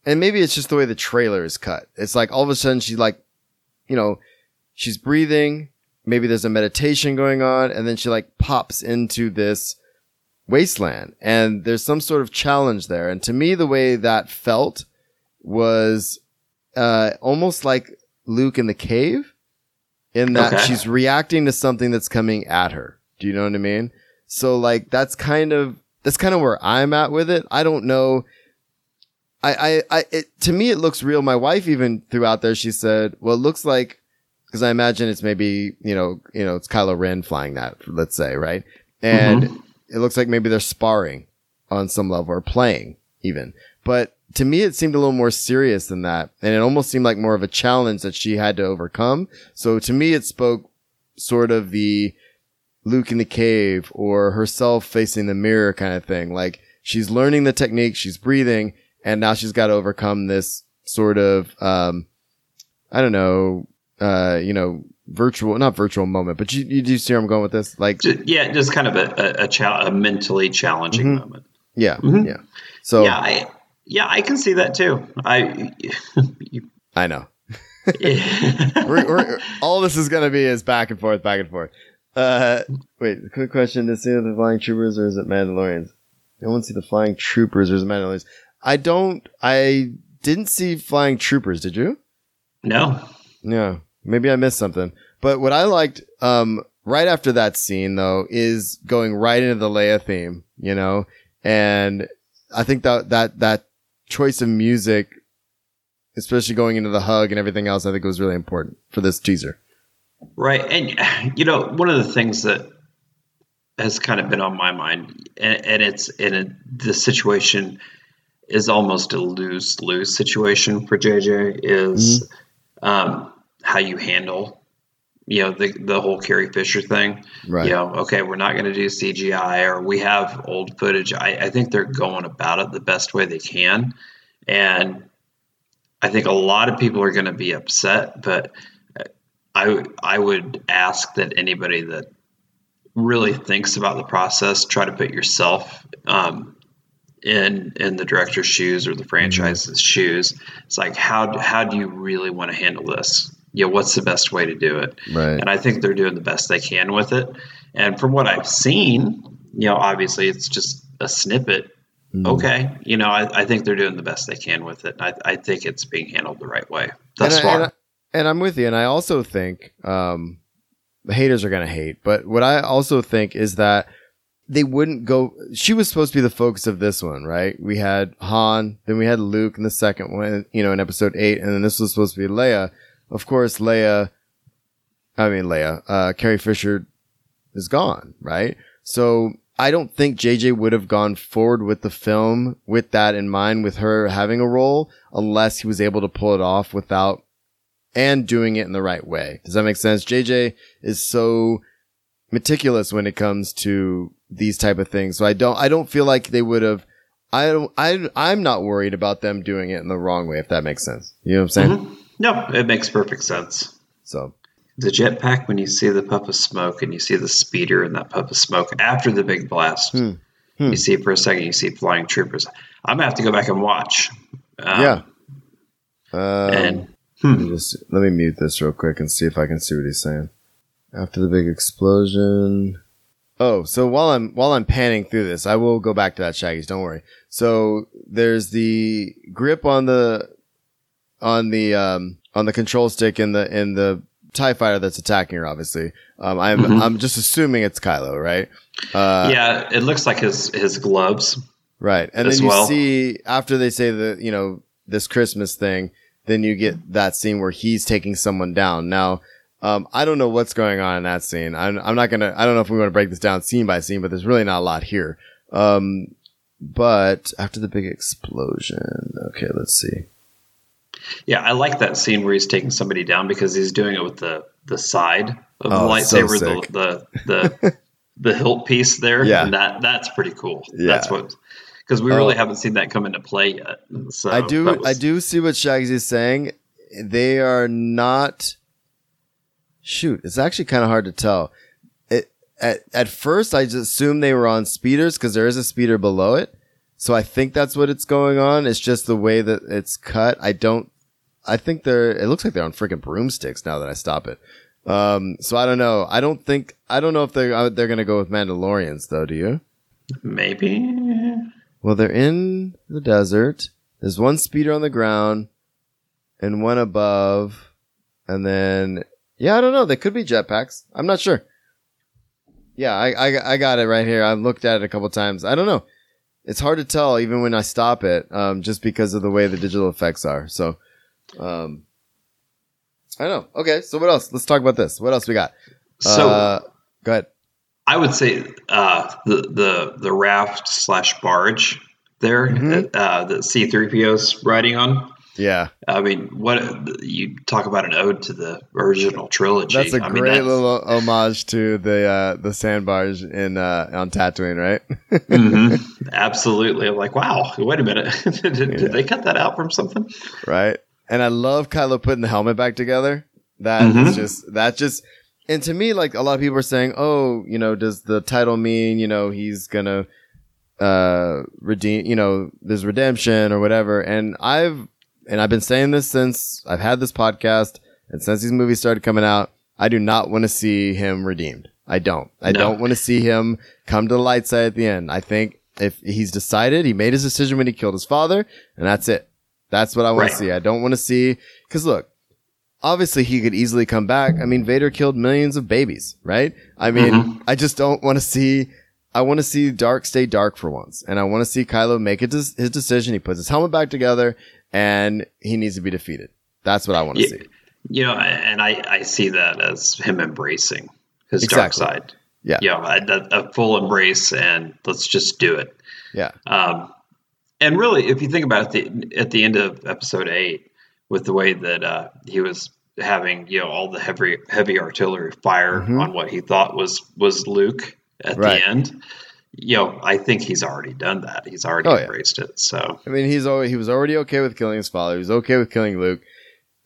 and maybe it's just the way the trailer is cut. It's like all of a sudden she's like, you know, she's breathing. Maybe there's a meditation going on, and then she like pops into this wasteland, and there's some sort of challenge there. And to me, the way that felt was uh, almost like Luke in the cave, in that Okay. she's reacting to something that's coming at her. Do you know what I mean? So like that's kind of that's kind of where I'm at with it. I don't know. I I, I it, to me it looks real. My wife even threw out there. She said, "Well, it looks like." Because I imagine it's maybe you know you know it's Kylo Ren flying that let's say right, and it looks like maybe they're sparring on some level or playing even. But to me, it seemed a little more serious than that, and it almost seemed like more of a challenge that she had to overcome. So to me, it spoke sort of the Luke in the cave or herself facing the mirror kind of thing. Like she's learning the technique, she's breathing, and now she's got to overcome this sort of, um, I don't know, uh, you know, virtual, not virtual moment, but you, you do see where I'm going with this? Like, Ju- Yeah, just kind of a, a, a, chal- a mentally challenging Mhm. moment. yeah, Mhm. yeah. So yeah, I, yeah, I can see that too. I, you, I know. we're, we're, all this is going to be is back and forth, back and forth. Uh, wait, quick question: Is it the flying troopers or is it Mandalorians? I want to see the flying troopers or is it Mandalorians? I don't. I didn't see flying troopers. Did you? no, Yeah, maybe I missed something. But what I liked, um, right after that scene though, is going right into the Leia theme, you know, and I think that, that, that choice of music, especially going into the hug and everything else, I think was really important for this teaser. Right. And, you know, one of the things that has kind of been on my mind, and, and it's in a, the situation is almost a lose lose situation for JJ, is um, how you handle. You know the the whole Carrie Fisher thing. Right. You know, okay, we're not going to do CGI, or we have old footage. I, I think they're going about it the best way they can, and I think a lot of people are going to be upset, but I I would ask that anybody that really thinks about the process try to put yourself um, in in the director's shoes or the franchise's shoes. It's like how how do you really want to handle this? You know, what's the best way to do it? Right. And I think they're doing the best they can with it. And from what I've seen, you know, obviously it's just a snippet. Okay, you know, I, I think they're doing the best they can with it. I, I think it's being handled the right way thus and, I, far. and, and I'm with you. And I also think um, the haters are going to hate. But what I also think is that they wouldn't go. She was supposed to be the focus of this one, right? We had Han, then we had Luke in the second one, you know, in episode eight, and then this was supposed to be Leia. Of course, Leia, I mean, Leia, uh, Carrie Fisher is gone, right? So I don't think JJ would have gone forward with the film with that in mind, with her having a role, unless he was able to pull it off without and doing it in the right way. Does that make sense? JJ is so meticulous when it comes to these type of things. So I don't, I don't feel like they would have, I I, I'm not worried about them doing it in the wrong way, if that makes sense. You know what I'm saying? Mhm. No, it makes perfect sense. So The jetpack, when you see the puff of smoke and you see the speeder and that puff of smoke after the big blast, Hmm. you see it for a second, you see flying troopers. I'm gonna have to go back and watch. Um, yeah. Um, and let me just let me mute this real quick and see if I can see what he's saying. After the big explosion. Oh, so while I'm while I'm panning through this, I will go back to that Shaggy's. Don't worry. So there's the grip on the on the um on the control stick in the in the Tie Fighter that's attacking her. Obviously, um, I'm Mhm. I'm just assuming it's Kylo, right? Uh, yeah, it looks like his his gloves. Right. And as then you well. see after they say the, you know, this Christmas thing, then you get that scene where he's taking someone down. Now, um, I don't know what's going on in that scene. I'm, I'm not going to, I don't know if we want to break this down scene by scene, but there's really not a lot here. Um, but after the big explosion, okay, let's see. Yeah, I like that scene where he's taking somebody down because he's doing it with the the side of the Oh, so lightsaber, sick. the the the, the hilt piece there. Yeah. and that that's pretty cool. Yeah. That's what because we Oh. really haven't seen that come into play yet. So I do, was- I do see what Shags is saying. They are not. Shoot, it's actually kind of hard to tell. It at at first I just assumed they were on speeders because there is a speeder below it, so I think that's what it's going on. It's just the way that it's cut. I don't. I think they're. It looks like they're on freaking broomsticks now that I stop it. Um, so I don't know. I don't think. I don't know if they're uh, they're gonna go with Mandalorians though. Do you? maybe. Well, they're in the desert. There's one speeder on the ground and one above. And then, yeah, I don't know. They could be jetpacks. I'm not sure. Yeah, I, I, I got it right here. I've looked at it a couple times. I don't know. It's hard to tell even when I stop it, um, just because of the way the digital effects are. So, um, I don't know. Okay. So what else? Let's talk about this. What else we got? So uh, go ahead. I would say uh, the the the raft slash barge there Mhm. uh, that C three PO's riding on. Yeah. I mean, what you talk about an ode to the original trilogy. That's a I great mean, that's- little homage to the uh, the sand barge in uh, on Tatooine, right? Mhm. Absolutely. I'm like, wow, wait a minute. did, did Yeah. they cut that out from something? right. And I love Kylo putting the helmet back together. That is Mhm. just that just and to me, like a lot of people are saying, oh, you know, does the title mean you know he's gonna uh redeem you know there's redemption or whatever and i've and i've been saying this since i've had this podcast and since these movies started coming out i do not want to see him redeemed i don't i No. don't want to see him come to the light side at the end i think if he's decided he made his decision when he killed his father and that's it that's what i want Right. to see i don't want to see because look obviously he could easily come back i mean vader killed millions of babies right i mean Mhm. i just don't want to see I want to see Dark stay dark for once, and I want to see Kylo make des- his decision. He puts his helmet back together, and he needs to be defeated. That's what I want to Yeah. see. You know, and I, I see that as him embracing his Exactly. dark side. Yeah. You know, a, a- a full embrace and let's just do it. Yeah. Um, and really, if you think about it, the, at the end of episode eight, with the way that uh, he was having, you know, all the heavy heavy artillery fire Mhm. on what he thought was was Luke at Right. the end, you know, I think he's already done that. He's already Oh, yeah. embraced it. So I mean, he's already, he was already okay with killing his father. He was okay with killing Luke.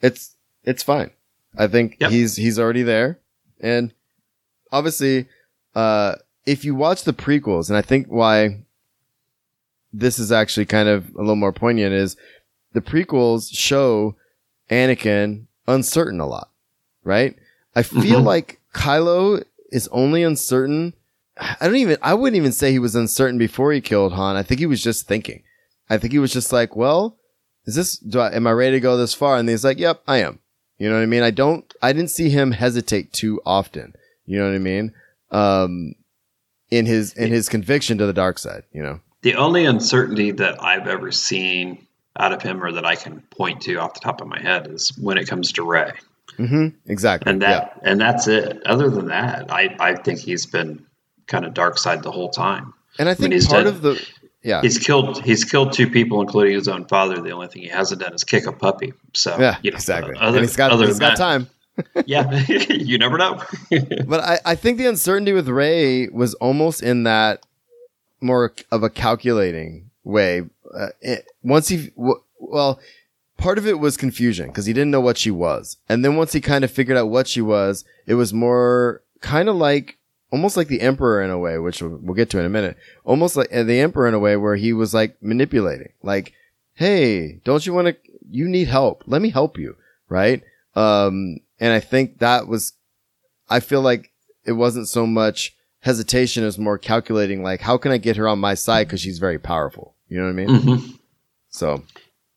It's it's fine. I think Yep. he's he's already there, and obviously, uh, if you watch the prequels, and I think why this is actually kind of a little more poignant is the prequels show Anakin uncertain a lot, right? I feel Mhm. like Kylo is only uncertain. I don't even, I wouldn't even say he was uncertain before he killed Han. I think he was just thinking. I think he was just like, well, is this, do I, am I ready to go this far? And he's like, yep, I am. You know what I mean? I don't, I didn't see him hesitate too often. You know what I mean? Um, in his, in his conviction to the dark side, you know? The only uncertainty that I've ever seen out of him, or that I can point to off the top of my head, is when it comes to Rey. hmm Exactly. and that and that's it. Other than that, I I think he's been kind of dark side the whole time. And I think he's part of the, yeah. He's killed he's killed two people, including his own father. The only thing he hasn't done is kick a puppy. So Yeah, you know, exactly. Other, and he's got, other he's got that, time. Yeah, you never know. But I, I think the uncertainty with Rey was almost in that more of a calculating way. Uh, it, once he, w- well, part of it was confusion because he didn't know what she was. And then once he kind of figured out what she was, it was more kind of like, almost like the emperor in a way, which we'll, we'll get to in a minute. Almost like uh, the emperor in a way where he was like manipulating, like, Hey, don't you want to, you need help. Let me help you. Right. Um, and I think that was, I feel like it wasn't so much hesitation as more calculating like how can i get her on my side because she's very powerful you know what i mean Mhm. so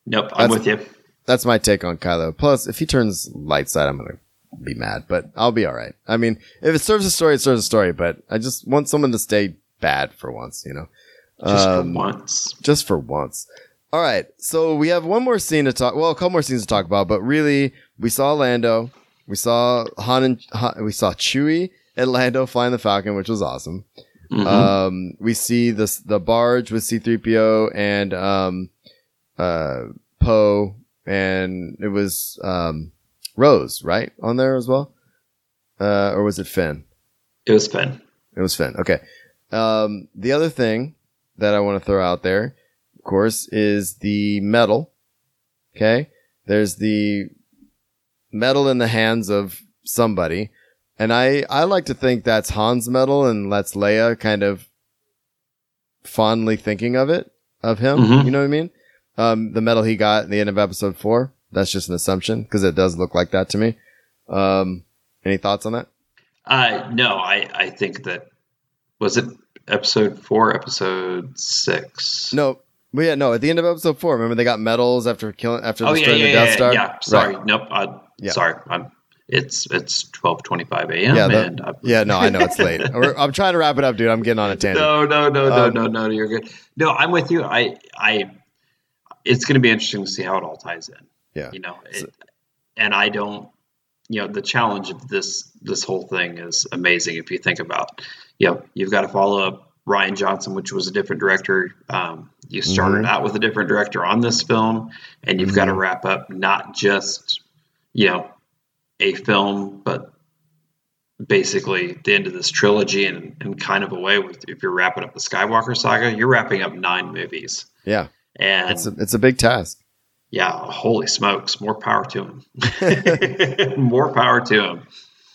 Nope, I'm with you. that's my take on kylo plus if he turns light side i'm gonna be mad but i'll be all right i mean if it serves a story it serves a story but i just want someone to stay bad for once you know Just Um, for once. just for once. All right. So we have one more scene to talk. Well, a couple more scenes to talk about, but really, we saw Lando. We saw Han and Han, we saw Chewie and Lando flying the Falcon, which was awesome. Mhm. Um, we see this the barge with C-3PO and um, uh, Poe, and it was um, Rose, right, on there as well, uh, or was it Finn? it was Finn. It was Finn. Okay. Um, the other thing that I want to throw out there, of course, is the medal. Okay. There's the medal in the hands of somebody. And I, I like to think that's Han's medal and that's Leia kind of fondly thinking of it, of him. Mhm. You know what I mean? Um, the medal he got at the end of episode four. That's just an assumption because it does look like that to me. Um, any thoughts on that? Uh, no, I, I think that was it episode four, episode six. No, but yeah, no. At the end of episode four, remember they got medals after killing after Oh destroying yeah, the yeah, Death yeah, Star. yeah. Sorry, Right. nope. I, Yeah. Sorry, I'm. It's it's twelve twenty five a.m. Yeah, the- and I'm, Yeah, no, I know it's late. I'm trying to wrap it up, dude. I'm getting on a tangent. no, no, no, no, Um, no, no. You're good. No, I'm with you. I, I. It's going to be interesting to see how it all ties in. Yeah. You know, it, and I don't. You know, the challenge of this this whole thing is amazing. If you think about, you know, you've got to follow up Rian Johnson, which was a different director. Um, you started Mhm. out with a different director on this film, and you've got to wrap up not just, you know, a film, but basically the end of this trilogy and in kind of a way with if you're wrapping up the Skywalker saga, you're wrapping up nine movies. Yeah, And it's a, it's a big task. yeah, holy smokes, more power to him. more power to him.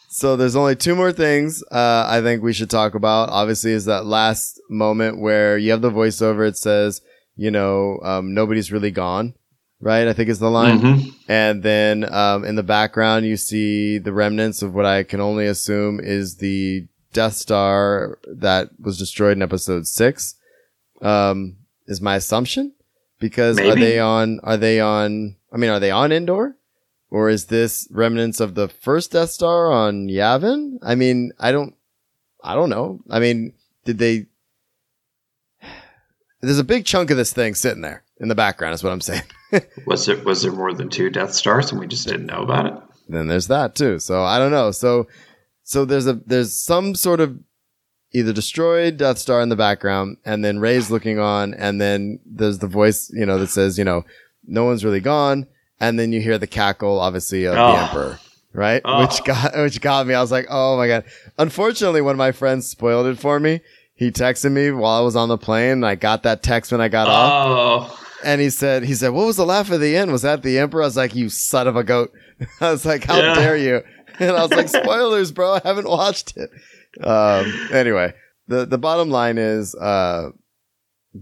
So there's only two more things uh, I think we should talk about. Obviously, is that last moment where you have the voiceover. It says, you know, um, nobody's really gone, right? I think is the line. Mhm. And then um, in the background, you see the remnants of what I can only assume is the Death Star that was destroyed in Episode Six. Um, is my assumption because are they on? Are they on? I mean, are they on Endor? Or is this remnants of the first Death Star on Yavin? I mean, I don't, I don't know. I mean, did they? There's a big chunk of this thing sitting there in the background. Is what I'm saying. Was it was there more than two Death Stars and we just didn't know about it? then there's that too. So I don't know. So so there's a there's some sort of either destroyed Death Star in the background, and then Rey's looking on, and then there's the voice, you know, that says, you know, no one's really gone, and then you hear the cackle, obviously, of Oh. the ah. Emperor. Right, Oh. which got which got me. I was like, "Oh my god!" Unfortunately, one of my friends spoiled it for me. He texted me while I was on the plane. And I got that text when I got off. Oh. And he said, he said, what was the laugh at the end? Was that the emperor? I was like, you son of a goat. I was like, how Yeah. dare you? And I was like, spoilers, bro. I haven't watched it. Um, anyway, the, the bottom line is, uh,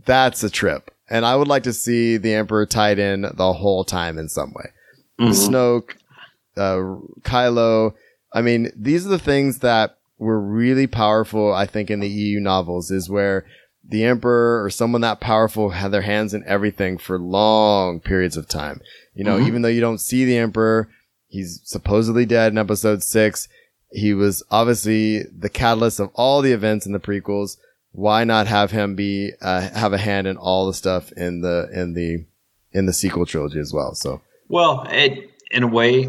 that's a trip. And I would like to see the emperor tied in the whole time in some way. mhm. Snoke, uh, Kylo. I mean, these are the things that were really powerful, I think, in the EU novels is where the emperor or someone that powerful had their hands in everything for long periods of time. You know, Mhm. even though you don't see the emperor, he's supposedly dead in episode six. He was obviously the catalyst of all the events in the prequels. Why not have him be, uh, have a hand in all the stuff in the, in the, in the sequel trilogy as well. So, Well, it, in a way,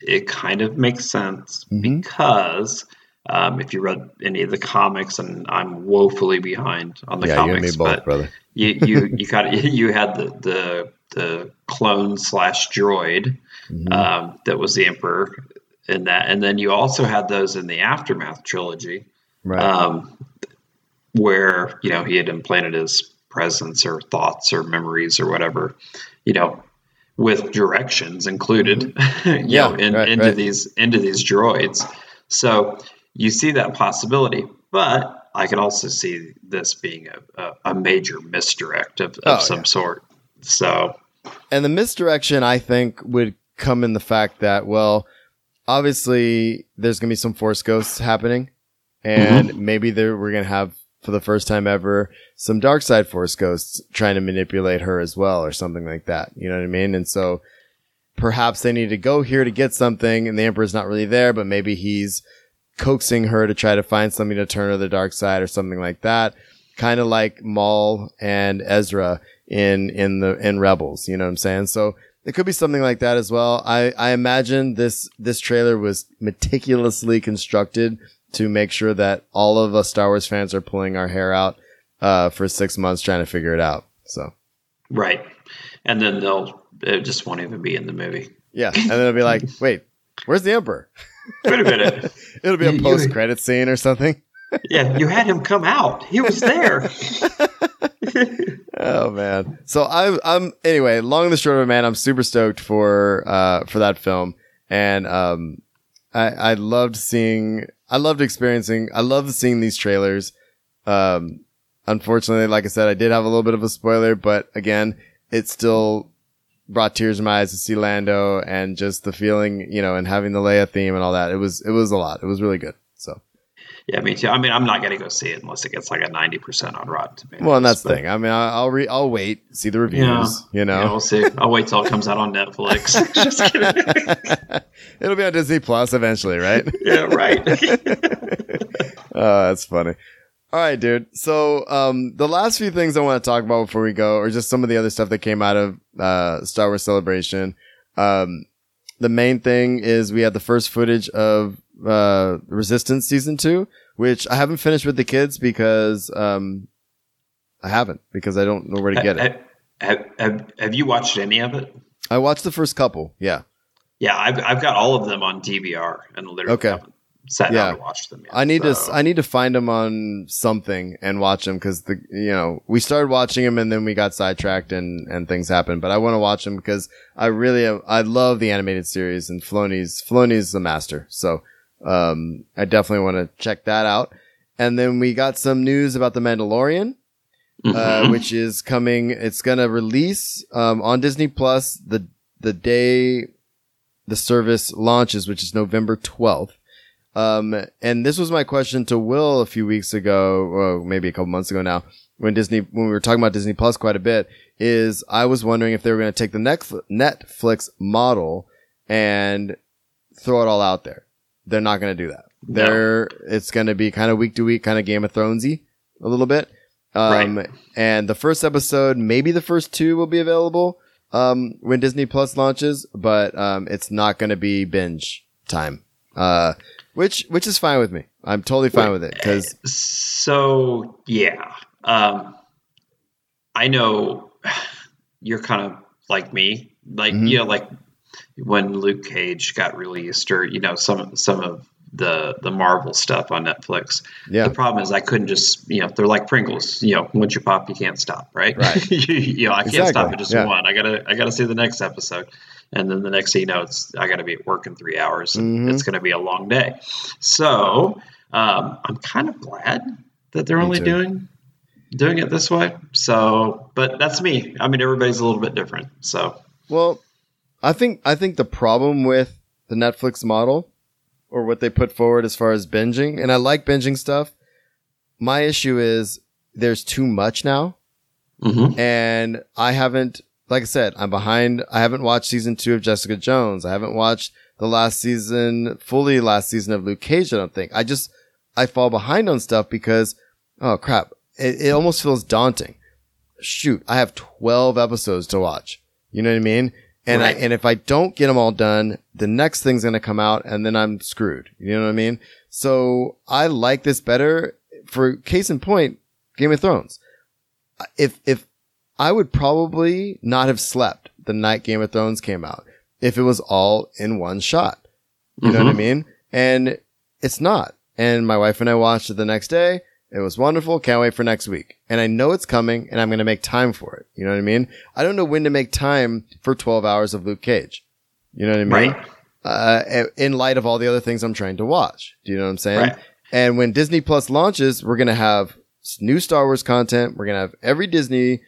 it kind of makes sense Mhm. because um, if you read any of the comics, and I'm woefully behind on the yeah, you and me comics, both, but brother. you you you got you had the the the clone slash droid Mhm. um, that was the emperor in that, and then you also had those in the aftermath trilogy right. um, where you know he had implanted his presence or thoughts or memories or whatever, you know, with directions included, you Mm-hmm. Yeah, know, in, right, into right. these into these droids. So you see that possibility, but I can also see this being a, a, a major misdirect of, of Oh, some yeah. sort. So And the misdirection, I think, would come in the fact that, well, obviously there's going to be some Force ghosts happening, and mm-hmm. maybe there we're going to have, for the first time ever, some dark side Force ghosts trying to manipulate her as well, or something like that. You know what I mean? And so perhaps they need to go here to get something, and the Emperor's not really there, but maybe he's coaxing her to try to find something to turn her to the dark side or something like that. Kind of like Maul and Ezra in in the in Rebels. You know what I'm saying? So it could be something like that as well. I I imagine this this trailer was meticulously constructed to make sure that all of us Star Wars fans are pulling our hair out uh, for six months trying to figure it out. So right, and then they'll it just won't even be in the movie. yeah, and then it'll be like, wait, where's the Emperor? Wait a minute. It'll be a you- post credit scene or something. yeah, you had him come out. He was there. Oh man. So I'm I'm anyway, long and the short of it, man, I'm super stoked for uh for that film. And um I I loved seeing I loved experiencing I loved seeing these trailers. Um unfortunately, like I said, I did have a little bit of a spoiler, but again, it still brought tears in my eyes to see Lando and just the feeling, you know, and having the Leia theme and all that. It was it was a lot. It was really good. So Yeah, me too. I mean, I'm not going to go see it unless it gets like a 90% on Rotten Tomatoes. well, and that's the thing. I mean, I'll re- I'll wait, see the reviews. Yeah. You know, Yeah, we'll see. I'll wait till it comes out on Netflix. Just kidding. It'll be on Disney Plus eventually, right? yeah, right. oh, that's funny. All right, dude. So, um, the last few things I want to talk about before we go are just some of the other stuff that came out of, uh, Star Wars Celebration. Um, the main thing is we had the first footage of, uh, Resistance season two, which I haven't finished with the kids because, um, I haven't because I don't know where to get it. Have, have, have you watched any of it? I watched the first couple. Yeah. Yeah, I've, I've got all of them on DVR and literally Okay. haven't sat Yeah. down to watch them yet. I need so- to I need to find them on something and watch them because the you know we started watching them and then we got sidetracked and and things happened. But I want to watch them because I really I love the animated series and Filoni's Filoni's the master. So um I definitely want to check that out. And then we got some news about the Mandalorian, uh, Mhm. which is coming. It's gonna release um on Disney Plus the the day the service launches, which is November twelfth. Um, and this was my question to Will a few weeks ago, or maybe a couple months ago now, when Disney, when we were talking about Disney Plus quite a bit, is I was wondering if they were going to take the Netflix, Netflix model and throw it all out there. They're not going to do that. No. They're, it's going to be kind of week to week, kind of Game of Thronesy a little bit. Um, Right. and the first episode, maybe the first two will be available. um, when Disney Plus launches, but um, it's not going to be binge time. Uh, which which is fine with me. I'm totally fine with it because So yeah, um, I know you're kind of like me, like Mhm. you know, like when Luke Cage got released, or you know, some some of the the Marvel stuff on Netflix. yeah, The problem is I couldn't just you know they're like Pringles. You know, once you pop, you can't stop, right? Right. you, you know, I can't stop at just yeah. one. I gotta I gotta see the next episode, and then the next thing you know, it's I gotta be at work in three hours, and Mhm. it's gonna be a long day. So um, I'm kind of glad that they're Me only too. doing doing it this way. So, but that's me. I mean, everybody's a little bit different. So Well, I think I think the problem with the Netflix model or what they put forward as far as binging, and I like binging stuff. My issue is there's too much now, mhm. and I haven't, like I said, I'm behind. I haven't watched season two of Jessica Jones. I haven't watched the last season, fully last season of Luke Cage. I don't think. I just I fall behind on stuff because oh crap, it, it almost feels daunting. Shoot, I have 12 episodes to watch. You know what I mean? And Right. I, and if I don't get them all done, the next thing's going to come out and then I'm screwed. You know what I mean? So I like this better for case in point, Game of Thrones. If, if I would probably not have slept the night Game of Thrones came out if it was all in one shot. You know what I Mhm. mean? And it's not. And my wife and I watched it the next day. It was wonderful. Can't wait for next week. And I know it's coming and I'm going to make time for it. You know what I mean? I don't know when to make time for 12 hours of Luke Cage. You know what I mean? right, Uh, in light of all the other things I'm trying to watch. Do you know what I'm saying? right. And when Disney Plus launches, we're going to have new Star Wars content. We're going to have every Disney.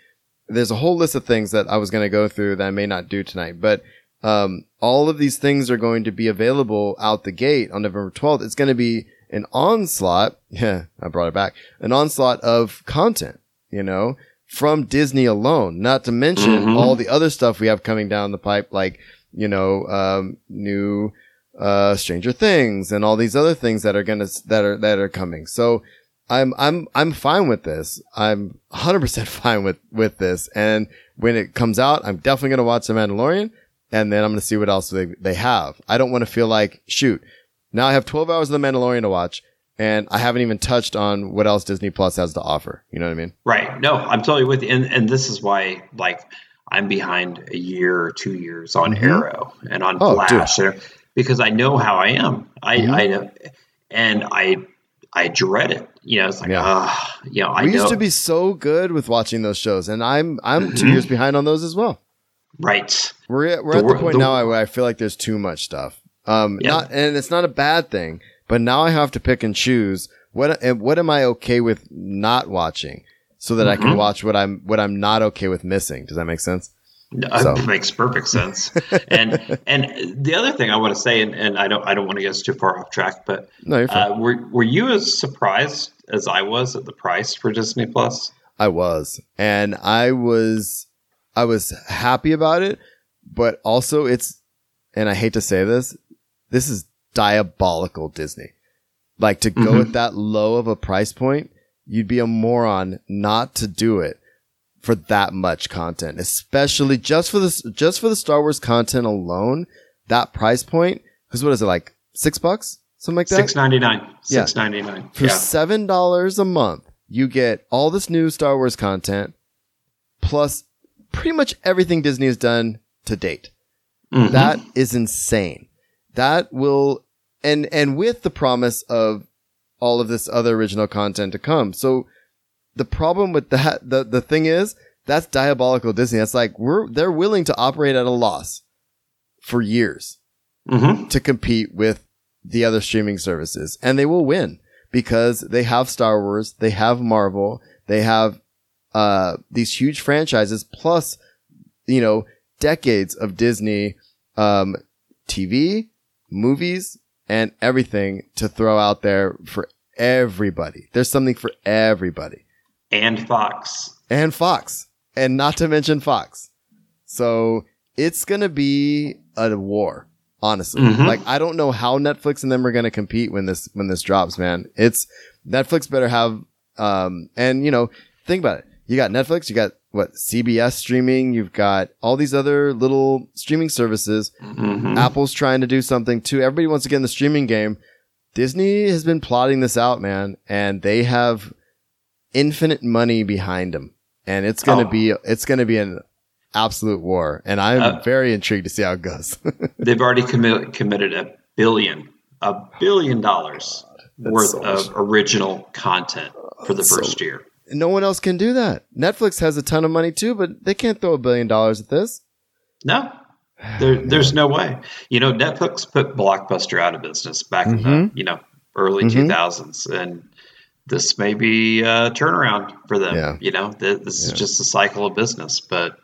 There's a whole list of things that I was going to go through that I may not do tonight, but um, all of these things are going to be available out the gate on November 12th. It's going to be an onslaught. Yeah, I brought it back. An onslaught of content, you know, from Disney alone, not to mention Mhm. all the other stuff we have coming down the pipe, like, you know, um, new, uh, Stranger Things and all these other things that are gonna, that are, that are coming. So I'm, I'm, I'm fine with this. I'm 100% fine with, with this. And when it comes out, I'm definitely going to watch The Mandalorian and then I'm going to see what else they, they have. I don't want to feel like, shoot, now I have 12 hours of The Mandalorian to watch and I haven't even touched on what else Disney Plus has to offer. You know what I mean? Right. No, I'm totally with you. And and this is why like I'm behind a year or two years on Mhm. Arrow and on Oh, Flash there because I know how I am. I Mhm. I know and I I dread it. You know, it's like Yeah. ah, you know, I we know used to be so good with watching those shows and I'm, I'm 2 Mhm. years behind on those as well. right. We're at, we're The at the point the- now where I feel like there's too much stuff. Um, Yeah. not, and it's not a bad thing, but now I have to pick and choose what, and what am I okay with not watching so that I can Mhm. watch what I'm, what I'm not okay with missing. Does that make sense? So. It makes perfect sense. and and the other thing I want to say, and, and I don't I don't want to get us too far off track, but No, uh, were were you as surprised as I was at the price for Disney Plus? I was, and I was, I was happy about it, but also it's, and I hate to say this, this is diabolical Disney. Like to go Mhm. at that low of a price point, you'd be a moron not to do it for that much content, especially just for this, just for the Star Wars content alone, that price point. Cause what is it like? Six bucks? Something like that? Six ninety nine. Yeah. Six ninety nine. For Yeah. seven dollars a month, you get all this new Star Wars content, plus pretty much everything Disney has done to date. Mhm. That is insane. That will, and and with the promise of all of this other original content to come. So the problem with that, the the thing is, that's diabolical Disney. That's like we're they're willing to operate at a loss for years Mhm. to compete with the other streaming services and they will win because they have Star Wars, they have Marvel, they have uh these huge franchises plus you know decades of Disney um TV, movies and everything to throw out there for everybody. There's something for everybody. And Fox. And Fox. And not to mention Fox. So it's going to be a war, honestly. Mhm. Like I don't know how Netflix and them are going to compete when this when this drops, man. It's Netflix better have um and you know, think about it. You got Netflix, you got what CBS streaming. You've got all these other little streaming services. Mhm. Apple's trying to do something too. Everybody wants to get in the streaming game. Disney has been plotting this out, man, and they have infinite money behind them, and it's gonna Oh. be it's gonna be an absolute war. And I'm Uh, very intrigued to see how it goes. They've already commi- committed a billion, a billion dollars worth so of original content for the so- first year. no one else can do that. Netflix has a ton of money too, but they can't throw a billion dollars at this. No, there, there's no way. You know, Netflix put Blockbuster out of business back in the Mm-hmm. you know early Mhm. 2000s, and this may be a turnaround for them. Yeah. You know, Th- this Yeah. is just a cycle of business, but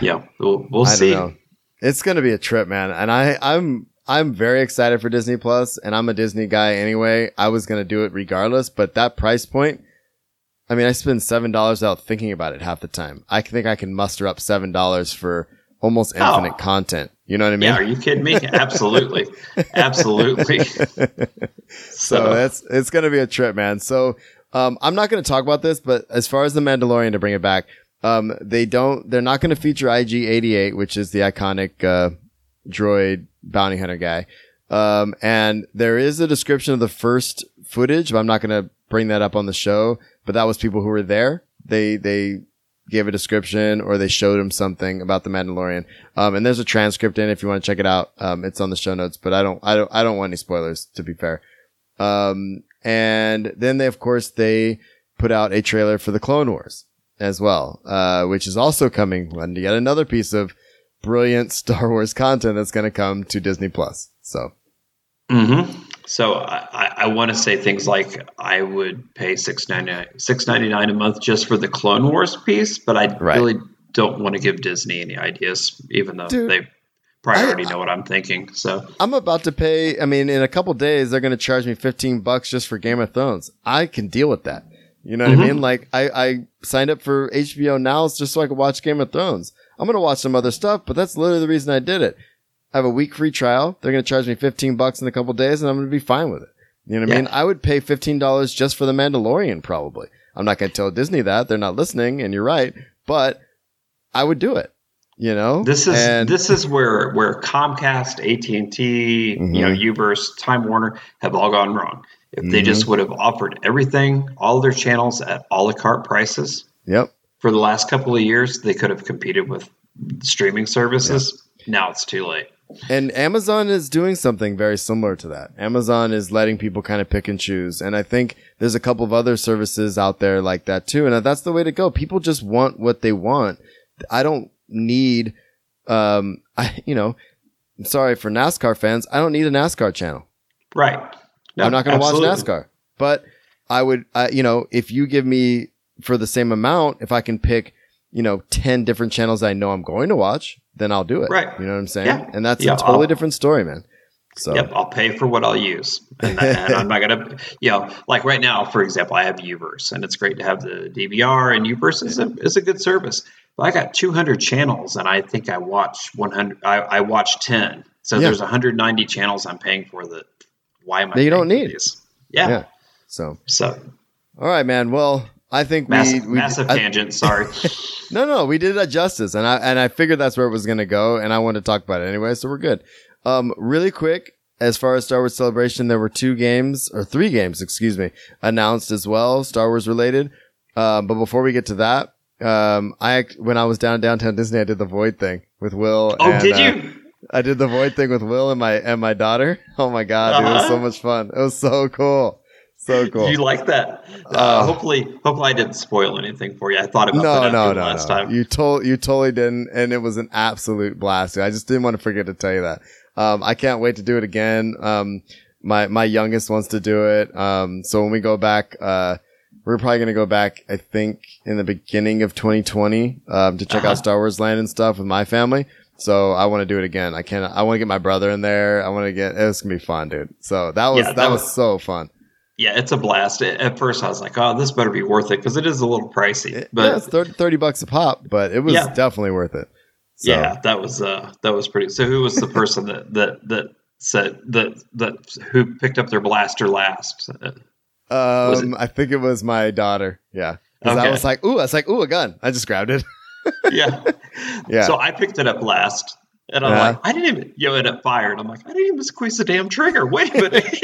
yeah, we'll, we'll see. know. It's gonna be a trip, man. And I, I'm I'm very excited for Disney Plus, and I'm a Disney guy anyway. I was gonna do it regardless, but that price point. I mean, I spend seven dollars out thinking about it half the time. I think I can muster up seven dollars for almost Oh. infinite content. You know what I mean? Yeah, are you kidding me? Absolutely, absolutely. so that's it's gonna be a trip, man. So um, I'm not gonna talk about this, but as far as the Mandalorian to bring it back, um, they don't. They're not gonna feature IG88, which is the iconic uh, droid bounty hunter guy. Um, and there is a description of the first footage, but I'm not gonna bring that up on the show. But that was people who were there. They they gave a description or they showed him something about the Mandalorian. Um, and there's a transcript in if you want to check it out. Um, it's on the show notes, but I don't, I don't, I don't want any spoilers to be fair. Um, and then they, of course, they put out a trailer for the Clone Wars as well, uh, which is also coming and yet another piece of brilliant Star Wars content that's going to come to Disney Plus. So hmm So I, I, I want to say things like I would pay six ninety nine six ninety nine a month just for the Clone Wars piece, but I Right. really don't want to give Disney any ideas, even though Dude, they probably I- already know what I'm thinking. So I'm about to pay. I mean, in a couple days, they're going to charge me 15 bucks just for Game of Thrones. I can deal with that. You know what I mm-hmm. mean? Like, I, I signed up for HBO now just so I could watch Game of Thrones. I'm going to watch some other stuff, but that's literally the reason I did it. I have a week free trial. They're going to charge me 15 bucks in a couple days and I'm going to be fine with it. You know what I Yeah. mean? I would pay $15 just for The Mandalorian, probably. I'm not going to tell Disney that. They're not listening, and you're right, but I would do it. You know? this is And- this is where where Comcast, AT and T, Mhm. you know, Uverse, Time Warner have all gone wrong. If they Mhm. just would have offered everything, all their channels at a la carte prices Yep. for the last couple of years, they could have competed with streaming services. Now it's too late. And Amazon is doing something very similar to that. Amazon is letting people kind of pick and choose. And I think there's a couple of other services out there like that too. And that's the way to go. People just want what they want. I don't need, um, I, you know, I'm sorry for NASCAR fans. I don't need a NASCAR channel. Right. No, I'm not going to watch. NASCAR, but I would, I, you know, if you give me for the same amount, if I can pick, you know, 10 different channels I know I'm going to watch, then I'll do it. Right. You know what I'm saying? Yeah. And that's Yeah, a totally I'll- different story, man. So, Yep, I'll pay for what I'll use, and, and I'm not gonna, you know, like right now, for example, I have Uverse, and it's great to have the DVR, and Uverse is a is a good service. But I got 200 channels, and I think I watch 100. I, I watch 10, so Yeah. there's 190 channels I'm paying for. That why am I? That you paying don't for need. these? Yeah. yeah. So, So all right, man. Well, I think massive, we, we massive I- tangent. Sorry. No, no, we did that justice, and I and I figured that's where it was going to go, and I wanted to talk about it anyway, so we're good. Um, really quick, as far as Star Wars Celebration, there were two games or three games, excuse me, announced as well, Star Wars related. Um, but before we get to that, um, I when I was down downtown Disney, I did the Void thing with Will. oh, and, did uh, you? I did the Void thing with Will and my and my daughter. Oh my god, dude, it was so Uh-huh. much fun. It was so cool, so cool. You like that? Uh, Uh, hopefully, hopefully I didn't spoil anything for you. I thought about no, that no, no, last no. time. You told you totally didn't, and it was an absolute blast. I just didn't want to forget to tell you that. Um, I can't wait to do it again. Um, my my youngest wants to do it. Um, so when we go back, uh, we're probably gonna go back. I think in the beginning of 2020 um, to check Uh-huh. out Star Wars Land and stuff with my family. So I want to do it again. I can't. I want to get my brother in there. I want to get. It's gonna be fun, dude. So that was Yeah, that, that was was- so fun. Yeah, it's a blast. At first, I was like, "Oh, this better be worth it," because it is a little pricey. But yeah, it's 30, 30 bucks a pop, but it was Yeah. definitely worth it. So, yeah, that was uh, that was pretty. So, who was the person that that that said that that who picked up their blaster last? Uh, Um, I think it was my daughter. Yeah. 'Cause I Okay. was like, ooh, I was like, ooh, a gun. I just grabbed it. yeah. Yeah. So I picked it up last. And I'm like, I didn't even, you know, and it fired. I'm like, I didn't even squeeze the damn trigger. Wait a minute.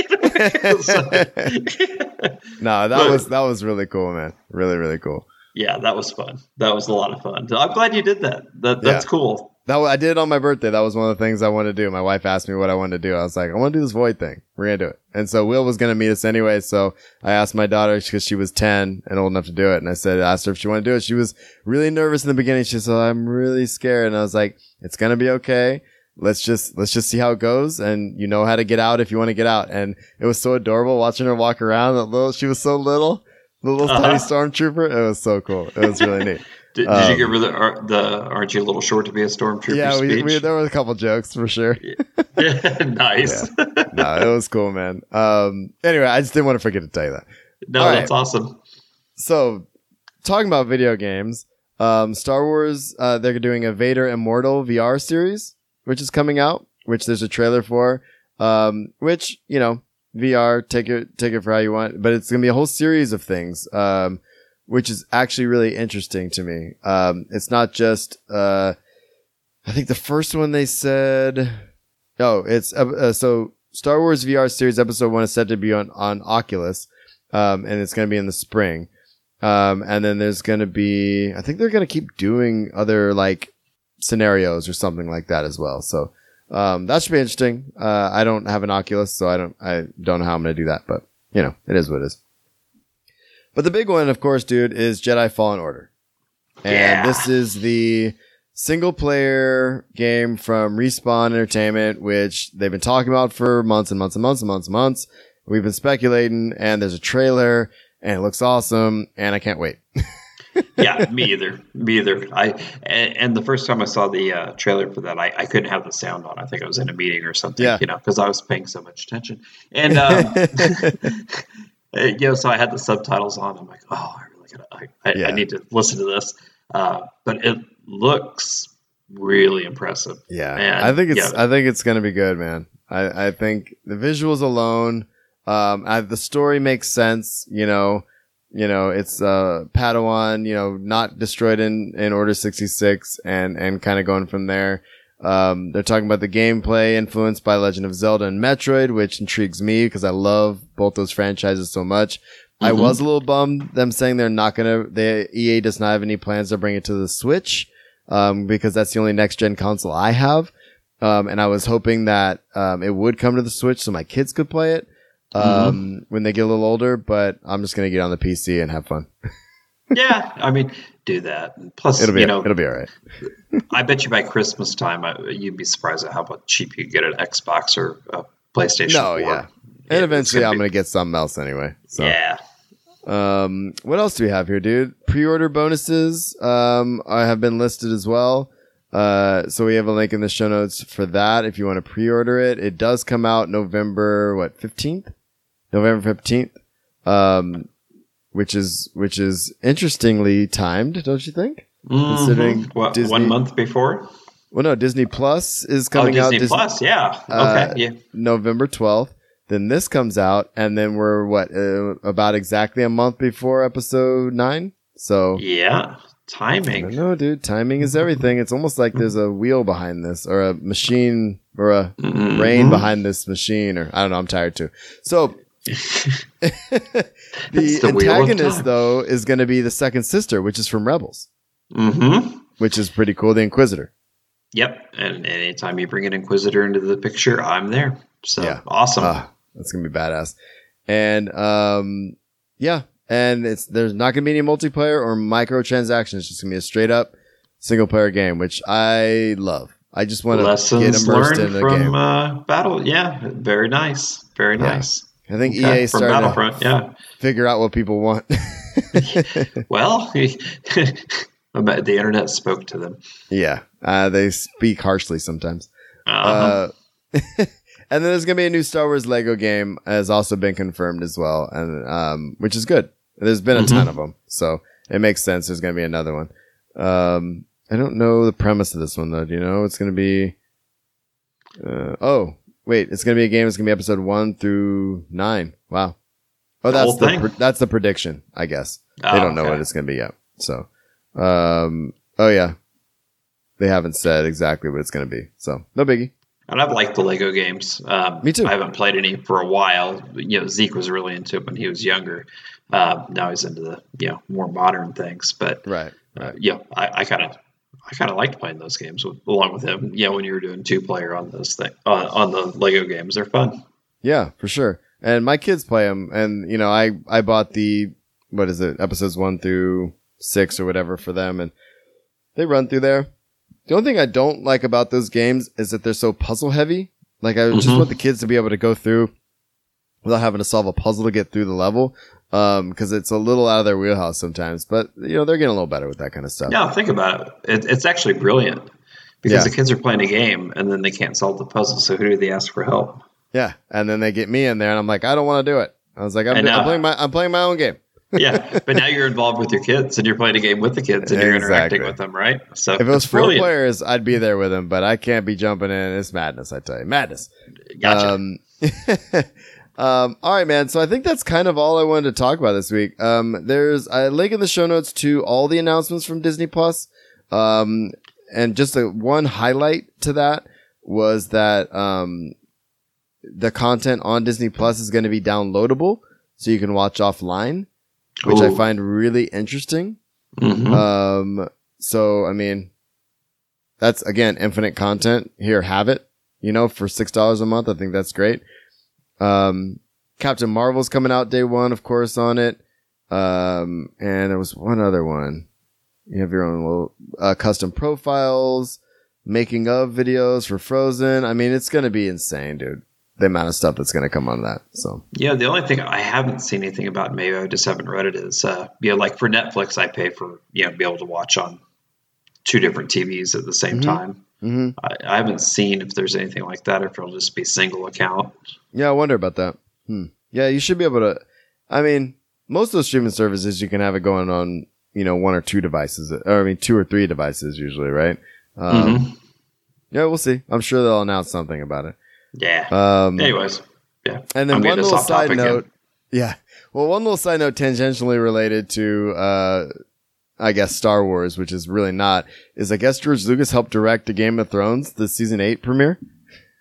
No, that But- was that was really cool, man. Really, really cool. yeah, that was fun. That was a lot of fun. I'm glad you did that. That that's Yeah. cool. That I did it on my birthday. That was one of the things I wanted to do. My wife asked me what I wanted to do. I was like, I want to do this void thing. We're gonna do it. And so Will was gonna meet us anyway. So I asked my daughter because she was ten and old enough to do it, and I said, asked her if she wanted to do it. She was really nervous in the beginning. She said, "I'm really scared," and I was like, "It's gonna be okay." Let's just let's just see how it goes, and you know how to get out if you want to get out. And it was so adorable watching her walk around. That little, she was so little, the little Uh-huh. tiny stormtrooper. It was so cool. It was really neat. Did, did Um, you get rid of the, ar- the aren't you a little short to be a stormtrooper yeah, we, there were a couple jokes for sure. nice. no, it was cool, man. Um, anyway, I just didn't want to forget to tell you that. no, All right. that's awesome. So, talking about video games, um, Star Wars, uh, they're doing a Vader Immortal VR series, which is coming out, which there's a trailer for. Um, which you know, VR, take it, take it for how you want, but it's gonna be a whole series of things. Um, which is actually really interesting to me. Um, it's not just, uh, I think the first one they said, oh, it's, uh, uh, so Star Wars VR series episode one is set to be on, on Oculus. Um, and it's going to be in the spring. Um, and then there's going to be, I think they're going to keep doing other like scenarios or something like that as well. So, um, that should be interesting. Uh, I don't have an Oculus, so I don't, I don't know how I'm going to do that, but you know, it is what it is. But the big one, of course, dude, is Jedi Fallen Order. And Yeah. this is the single player game from Respawn Entertainment, which they've been talking about for months and months and months and months and months. We've been speculating, and there's a trailer, and it looks awesome, and I can't wait. yeah, me either. Me either. I and, and the first time I saw the uh, trailer for that, I, I couldn't have the sound on. I think I was in a meeting or something. Yeah. You know, because I was paying so much attention. And um, you know, so I had the subtitles on. I'm like, oh, I really gotta. I, I, Yeah. I need to listen to this. Uh, but it looks really impressive. Yeah, And, I think it's yeah. I think it's gonna be good, man. I I think the visuals alone, um, I, the story makes sense. You know, you know, it's uh Padawan, you know, not destroyed in in Order sixty six, and and kind of going from there. Um, they're talking about the gameplay influenced by Legend of Zelda and Metroid, which intrigues me because I love both those franchises so much. I Mhm. was a little bummed them saying they're not gonna. They EA does not have any plans to bring it to the Switch, um, because that's the only next gen console I have. Um, and I was hoping that um, it would come to the Switch so my kids could play it um, when they get a little older. But I'm just gonna get on the PC and have fun. yeah, I mean, do that. Plus, It'll be you know, it'll be all right. I bet you by Christmas time, I, you'd be surprised at how much cheap you could get an Xbox or a PlayStation. No, 4. yeah. And eventually, gonna I'm be- gonna get something else anyway. So, Yeah. um, what else do we have here, dude? Pre-order bonuses um, I have been listed as well. Uh, so we have a link in the show notes for that if you want to pre-order it. It does come out November what fifteenth, November fifteenth, um, which is which is interestingly timed, don't you think? Considering Mhm. What, Disney- one month before? Well, no, Disney Plus is Oh, coming out Disney Plus. Yeah. Uh, Okay. yeah. November 12th. Then this comes out, and then we're what uh, about exactly a month before episode nine. So Yeah. Timing. No, dude. Timing is everything. It's almost like there's a wheel behind this, or a machine, or a Mhm. brain behind this machine, or I don't know. I'm tired too. So the, the antagonist, though, is going to be the second sister, which is from Rebels, Mm-hmm. which is pretty cool. The Inquisitor. Yep. And anytime you bring an Inquisitor into the picture, I'm there. So Yeah. awesome. Ah, that's gonna be badass. And um, yeah, and it's there's not gonna be any multiplayer or microtransactions. It's just gonna be a straight up single player game, which I love. I just want to get immersed learned in from game. uh, Battle. Yeah. Very nice. Very Yeah. nice. I think Okay, EA from starting to Battlefront. Yeah. figure out what people want. Well, I bet the internet spoke to them. yeah, uh, they speak harshly sometimes. Uh-huh. Uh, and then there's gonna be a new Star Wars Lego game has also been confirmed as well, and um, which is good. There's been a ton of them, so it makes sense. There's gonna be another one. Um, I don't know the premise of this one though. Do you know it's gonna be? Uh, oh, wait, it's gonna be a game. It's gonna be episode one through nine. Wow. Oh, that's the thing? that's the prediction. I guess Oh, they don't know okay. what it's gonna be yet. So, um, Oh yeah, they haven't said exactly what it's going to be, so no biggie. And I've liked the Lego games. Um, Me too. I haven't played any for a while. You know, Zeke was really into it when he was younger. Uh, now he's into the you know more modern things. But Right. uh, yeah, I kind of I kind of liked playing those games with, along with him. Yeah, when you were doing two player on those thing on, on the Lego games, they're fun. Yeah, for sure. And my kids play them, and you know, I I bought the what is it, episodes one through six or whatever for them, and they run through there. The only thing I don't like about those games is that they're so puzzle heavy. Like I just Mhm. want the kids to be able to go through without having to solve a puzzle to get through the level, because it's a little out of their wheelhouse sometimes. But you know, they're getting a little better with that kind of stuff. Yeah, think about it. it it's actually brilliant because Yeah. the kids are playing a game and then they can't solve the puzzle. So who do they ask for help? Yeah, and then they get me in there, and I'm like, I don't want to do it. I was like, I'm. I'm playing my I'm playing my own game. Yeah, but now you're involved with your kids and you're playing a game with the kids and you're Exactly. interacting with them, right? So If it was four brilliant. players, I'd be there with them, but I can't be jumping in. It's madness, I tell you. Madness. Gotcha. Um, um, all right, man. So I think that's kind of all I wanted to talk about this week. Um, there's a link in the show notes to all the announcements from Disney Plus. Um, and just a one highlight to that was that, um, the content on Disney Plus is going to be downloadable so you can watch offline, which I find really interesting. Mhm. Um, so I mean, that's again infinite content. Here, have it. You know, for six dollars a month, I think that's great. Um, Captain Marvel's coming out day one, of course, on it. Um, and there was one other one. You have your own little uh, custom profiles, making of videos for Frozen. I mean, it's gonna be insane, dude. The amount of stuff that's gonna come on that. So Yeah, the only thing I haven't seen anything about, maybe I just haven't read it, is uh, you know, like for Netflix, I pay for you know, be able to watch on two different TVs at the same Mhm. time. Mhm. I, I haven't seen if there's anything like that, or if it'll just be single account. Yeah, I wonder about that. Hmm. Yeah, you should be able to. I mean, most of those streaming services you can have it going on, you know, one or two devices, or I mean, two or three devices usually, right? Um, Mhm. Yeah, we'll see. I'm sure they'll announce something about it. Yeah. Um, Anyways, yeah. and then I'm one little side note. again. Yeah. Well, one little side note tangentially related to, uh, I guess Star Wars, which is really not, is I guess George Lucas helped direct the Game of Thrones, the season eight premiere.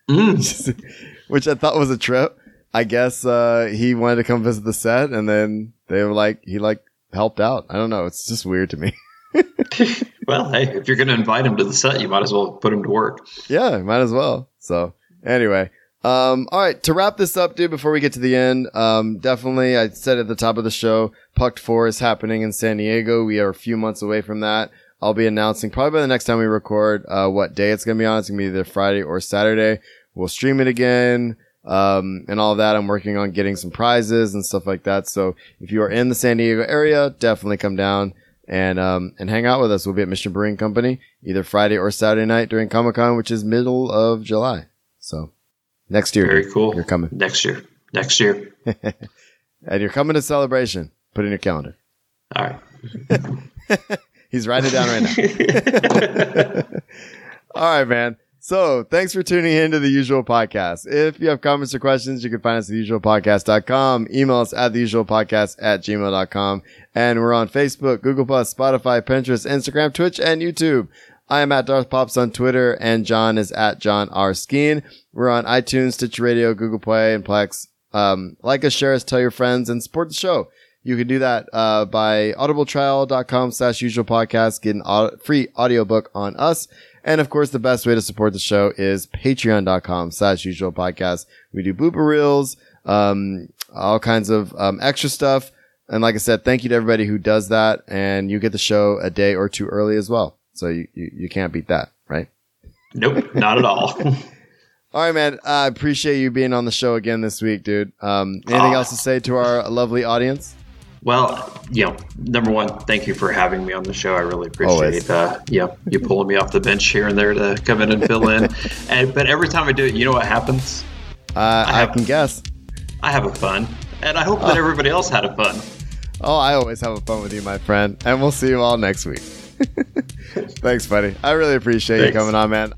Mm. which I thought was a trip. I guess uh, he wanted to come visit the set, and then they were like, he like helped out. I don't know. It's just weird to me. Well, hey, if you're going to invite him to the set, you might as well put him to work. yeah, might as well. So anyway, um, all right. To wrap this up, dude, before we get to the end, um, definitely, I said at the top of the show, Pucked Four is happening in San Diego. We are a few months away from that. I'll be announcing probably by the next time we record uh, what day it's gonna be on. It's gonna be either Friday or Saturday. We'll stream it again. um, and all that. I'm working on getting some prizes and stuff like that. So if you are in the San Diego area, definitely come down and um, and hang out with us. We'll be at Mission Brewing Company either Friday or Saturday night during Comic Con, which is middle of July. So next year, Very cool. You're coming, next year. Next year. and you're coming to celebration. Put in your calendar. All right. He's writing it down right now. All right, man. So thanks for tuning in to the usual podcast. If you have comments or questions, you can find us at theusualpodcast.com. Email us at theusualpodcast at gmail.com. And we're on Facebook, Google Plus, Spotify, Pinterest, Instagram, Twitch, and YouTube. I am at Darth Pops on Twitter and John is at John R. Skeen. We're on iTunes, Stitcher Radio, Google Play, and Plex. Um, like us, share us, tell your friends, and support the show. You can do that uh, by audibletrial.com slash usual podcast, get an au- free audiobook on us. And of course, the best way to support the show is patreon.com slash usual podcast. We do booper reels, um, all kinds of um, extra stuff. And like I said, thank you to everybody who does that. And you get the show a day or two early as well. So you, you, you can't beat that, right? Nope, not at all. All right, man. I appreciate you being on the show again this week, dude. Um, anything Aw. else to say to our lovely audience? Well, you know, number one, thank you for having me on the show. I really Always. appreciate uh, you know, you pulling me off the bench here and there to come in and fill in. And but every time I do it, you know what happens? Uh, I, have- can guess. I have a fun, and I hope that everybody else had a fun. Oh, I always have a fun with you, my friend. And we'll see you all next week. Thanks, buddy. I really appreciate you coming on, man.